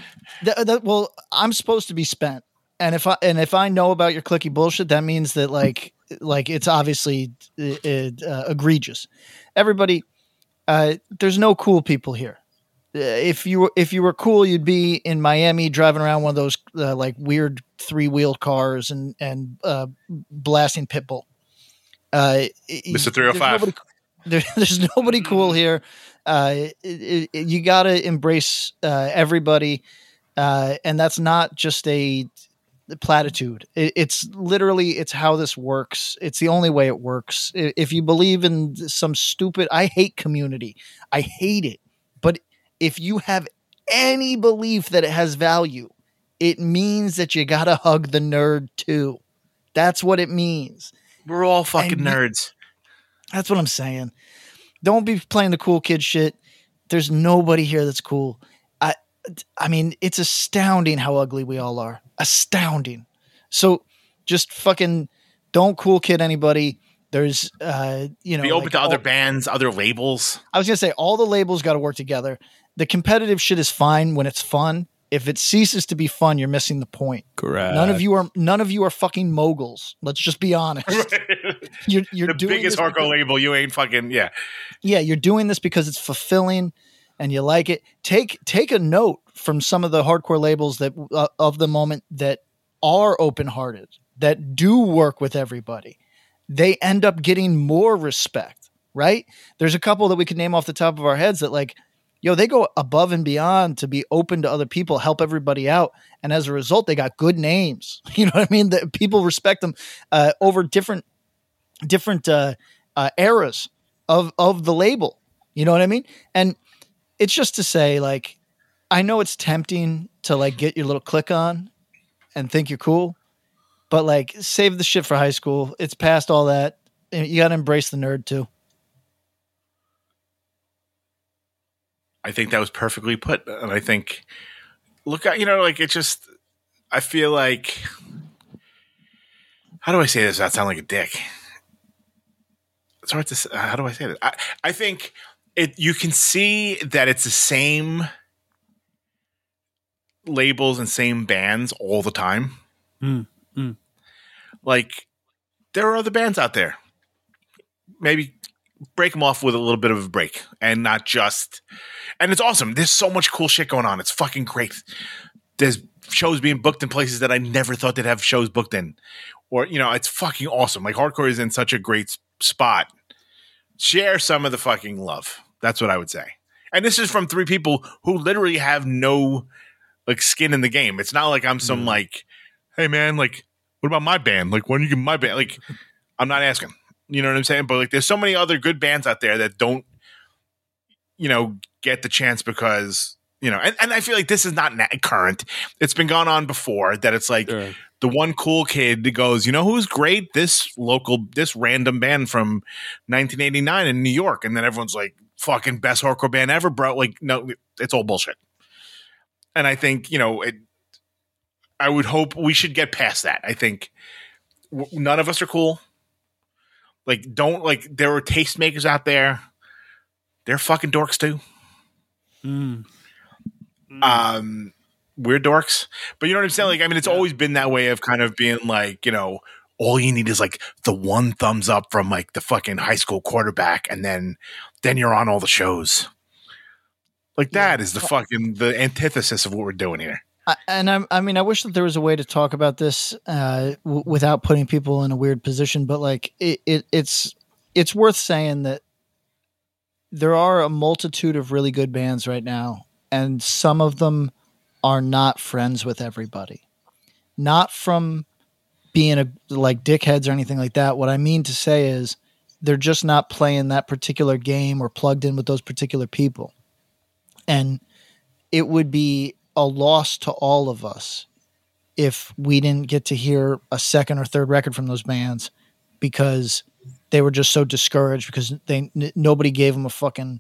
Th- that- well, I'm supposed to be spent, and if I and if I know about your clicky bullshit, that means that like like it's obviously uh, uh, egregious. Everybody, uh, there's no cool people here. Uh, if you were if you were cool, you'd be in Miami driving around one of those uh, like weird three wheel cars and and uh, blasting pitbull. Uh, Mr. there's 305. nobody- there, there's nobody cool here. Uh, it, it, you got to embrace uh, everybody, uh, and that's not just a platitude. It, it's literally it's how this works. It's the only way it works. If you believe in some stupid, I hate community. I hate it. If you have any belief that it has value, it means that you got to hug the nerd too. That's what it means. We're all fucking And- nerds. That's what I'm saying. Don't be playing the cool kid shit. There's nobody here that's cool. I I mean, it's astounding how ugly we all are. Astounding. So just fucking don't cool kid anybody. There's, uh, you know, Be open like to other bands, other labels. I was gonna say all the labels got to work together. The competitive shit is fine when it's fun. If it ceases to be fun, you're missing the point. Correct. None of you are none of you are fucking moguls. Let's just be honest. You're you're the doing biggest this hardcore because- label. You ain't fucking yeah. yeah, you're doing this because it's fulfilling and you like it. Take take a note from some of the hardcore labels that uh, of the moment that are open-hearted, that do work with everybody. They end up getting more respect, right? There's a couple that we could name off the top of our heads that like yo, they go above and beyond to be open to other people, help everybody out, and as a result, they got good names. You know what I mean? That people respect them uh, over different different uh, uh, eras of of the label. You know what I mean? And it's just to say, like, I know it's tempting to like get your little click on and think you're cool, but like, save the shit for high school. It's past all that. You got to embrace the nerd too. I think that was perfectly put, and I think look at you know like it just. I feel like how do I say this? without sound like a dick. It's hard to. say- How do I say this? I I think it. You can see that it's the same labels and same bands all the time. Mm, mm. Like there are other bands out there. Maybe break them off with a little bit of a break and not just. And it's awesome. There's so much cool shit going on. It's fucking great. There's shows being booked in places that I never thought they'd have shows booked in. Or, you know, it's fucking awesome. Like hardcore is in such a great spot. Share some of the fucking love. That's what I would say. And this is from three people who literally have no like skin in the game. It's not like I'm some hmm. like, hey man, like, what about my band? Like, when you get my band? Like, I'm not asking. You know what I'm saying? But like, there's so many other good bands out there that don't, you know, get the chance because you know, and, and I feel like this is not na- current. It's been gone on before. That it's like Sure. the one cool kid that goes, you know, who's great? This local, this random band from 1989 in New York, and then everyone's like, fucking best hardcore band ever, bro. Like, no, it's all bullshit. And I think you know, it, I would hope we should get past that. I think w- none of us are cool. Like, don't like there are tastemakers out there. They're fucking dorks too. Mm. Um, we're dorks, but you know what I'm saying? Like, I mean, it's always been that way of kind of being like, you know, all you need is like the one thumbs up from like the fucking high school quarterback, and then then you're on all the shows. Like that is the fucking the antithesis of what we're doing here. I, and I'm, I mean, I wish that there was a way to talk about this uh, w- without putting people in a weird position, but like it, it, it's it's worth saying that there are a multitude of really good bands right now, and some of them are not friends with everybody. Not from being a like dickheads or anything like that. What I mean to say is they're just not playing that particular game or plugged in with those particular people. And it would be a loss to all of us if we didn't get to hear a second or third record from those bands because they were just so discouraged because they n- nobody gave them a fucking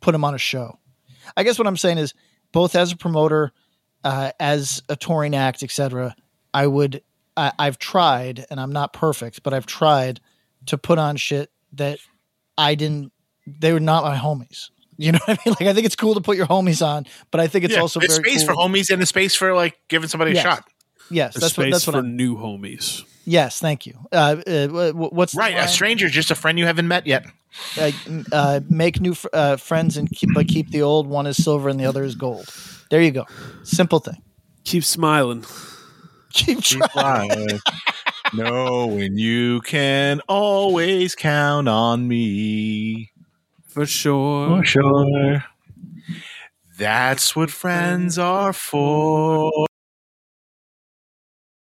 put them on a show. I guess what I'm saying is both as a promoter, uh, as a touring act, etc. I would I, I've tried and I'm not perfect, but I've tried to put on shit that I didn't. They were not my homies. You know what I mean? Like I think it's cool to put your homies on, but I think it's Yeah, also there's very space cool. for homies and a space for like giving somebody Yes. a shot. Yes, A that's what that's what for I'm. new homies. Yes, thank you. Uh, uh, what's Right, a line? stranger, just a friend you haven't met yet. uh, uh, make new fr- uh, friends and keep, but keep the old. One is silver and the other is gold. There you go. Simple thing. Keep smiling. Keep trying. Knowing you can always count on me. For sure. For sure. That's what friends are for.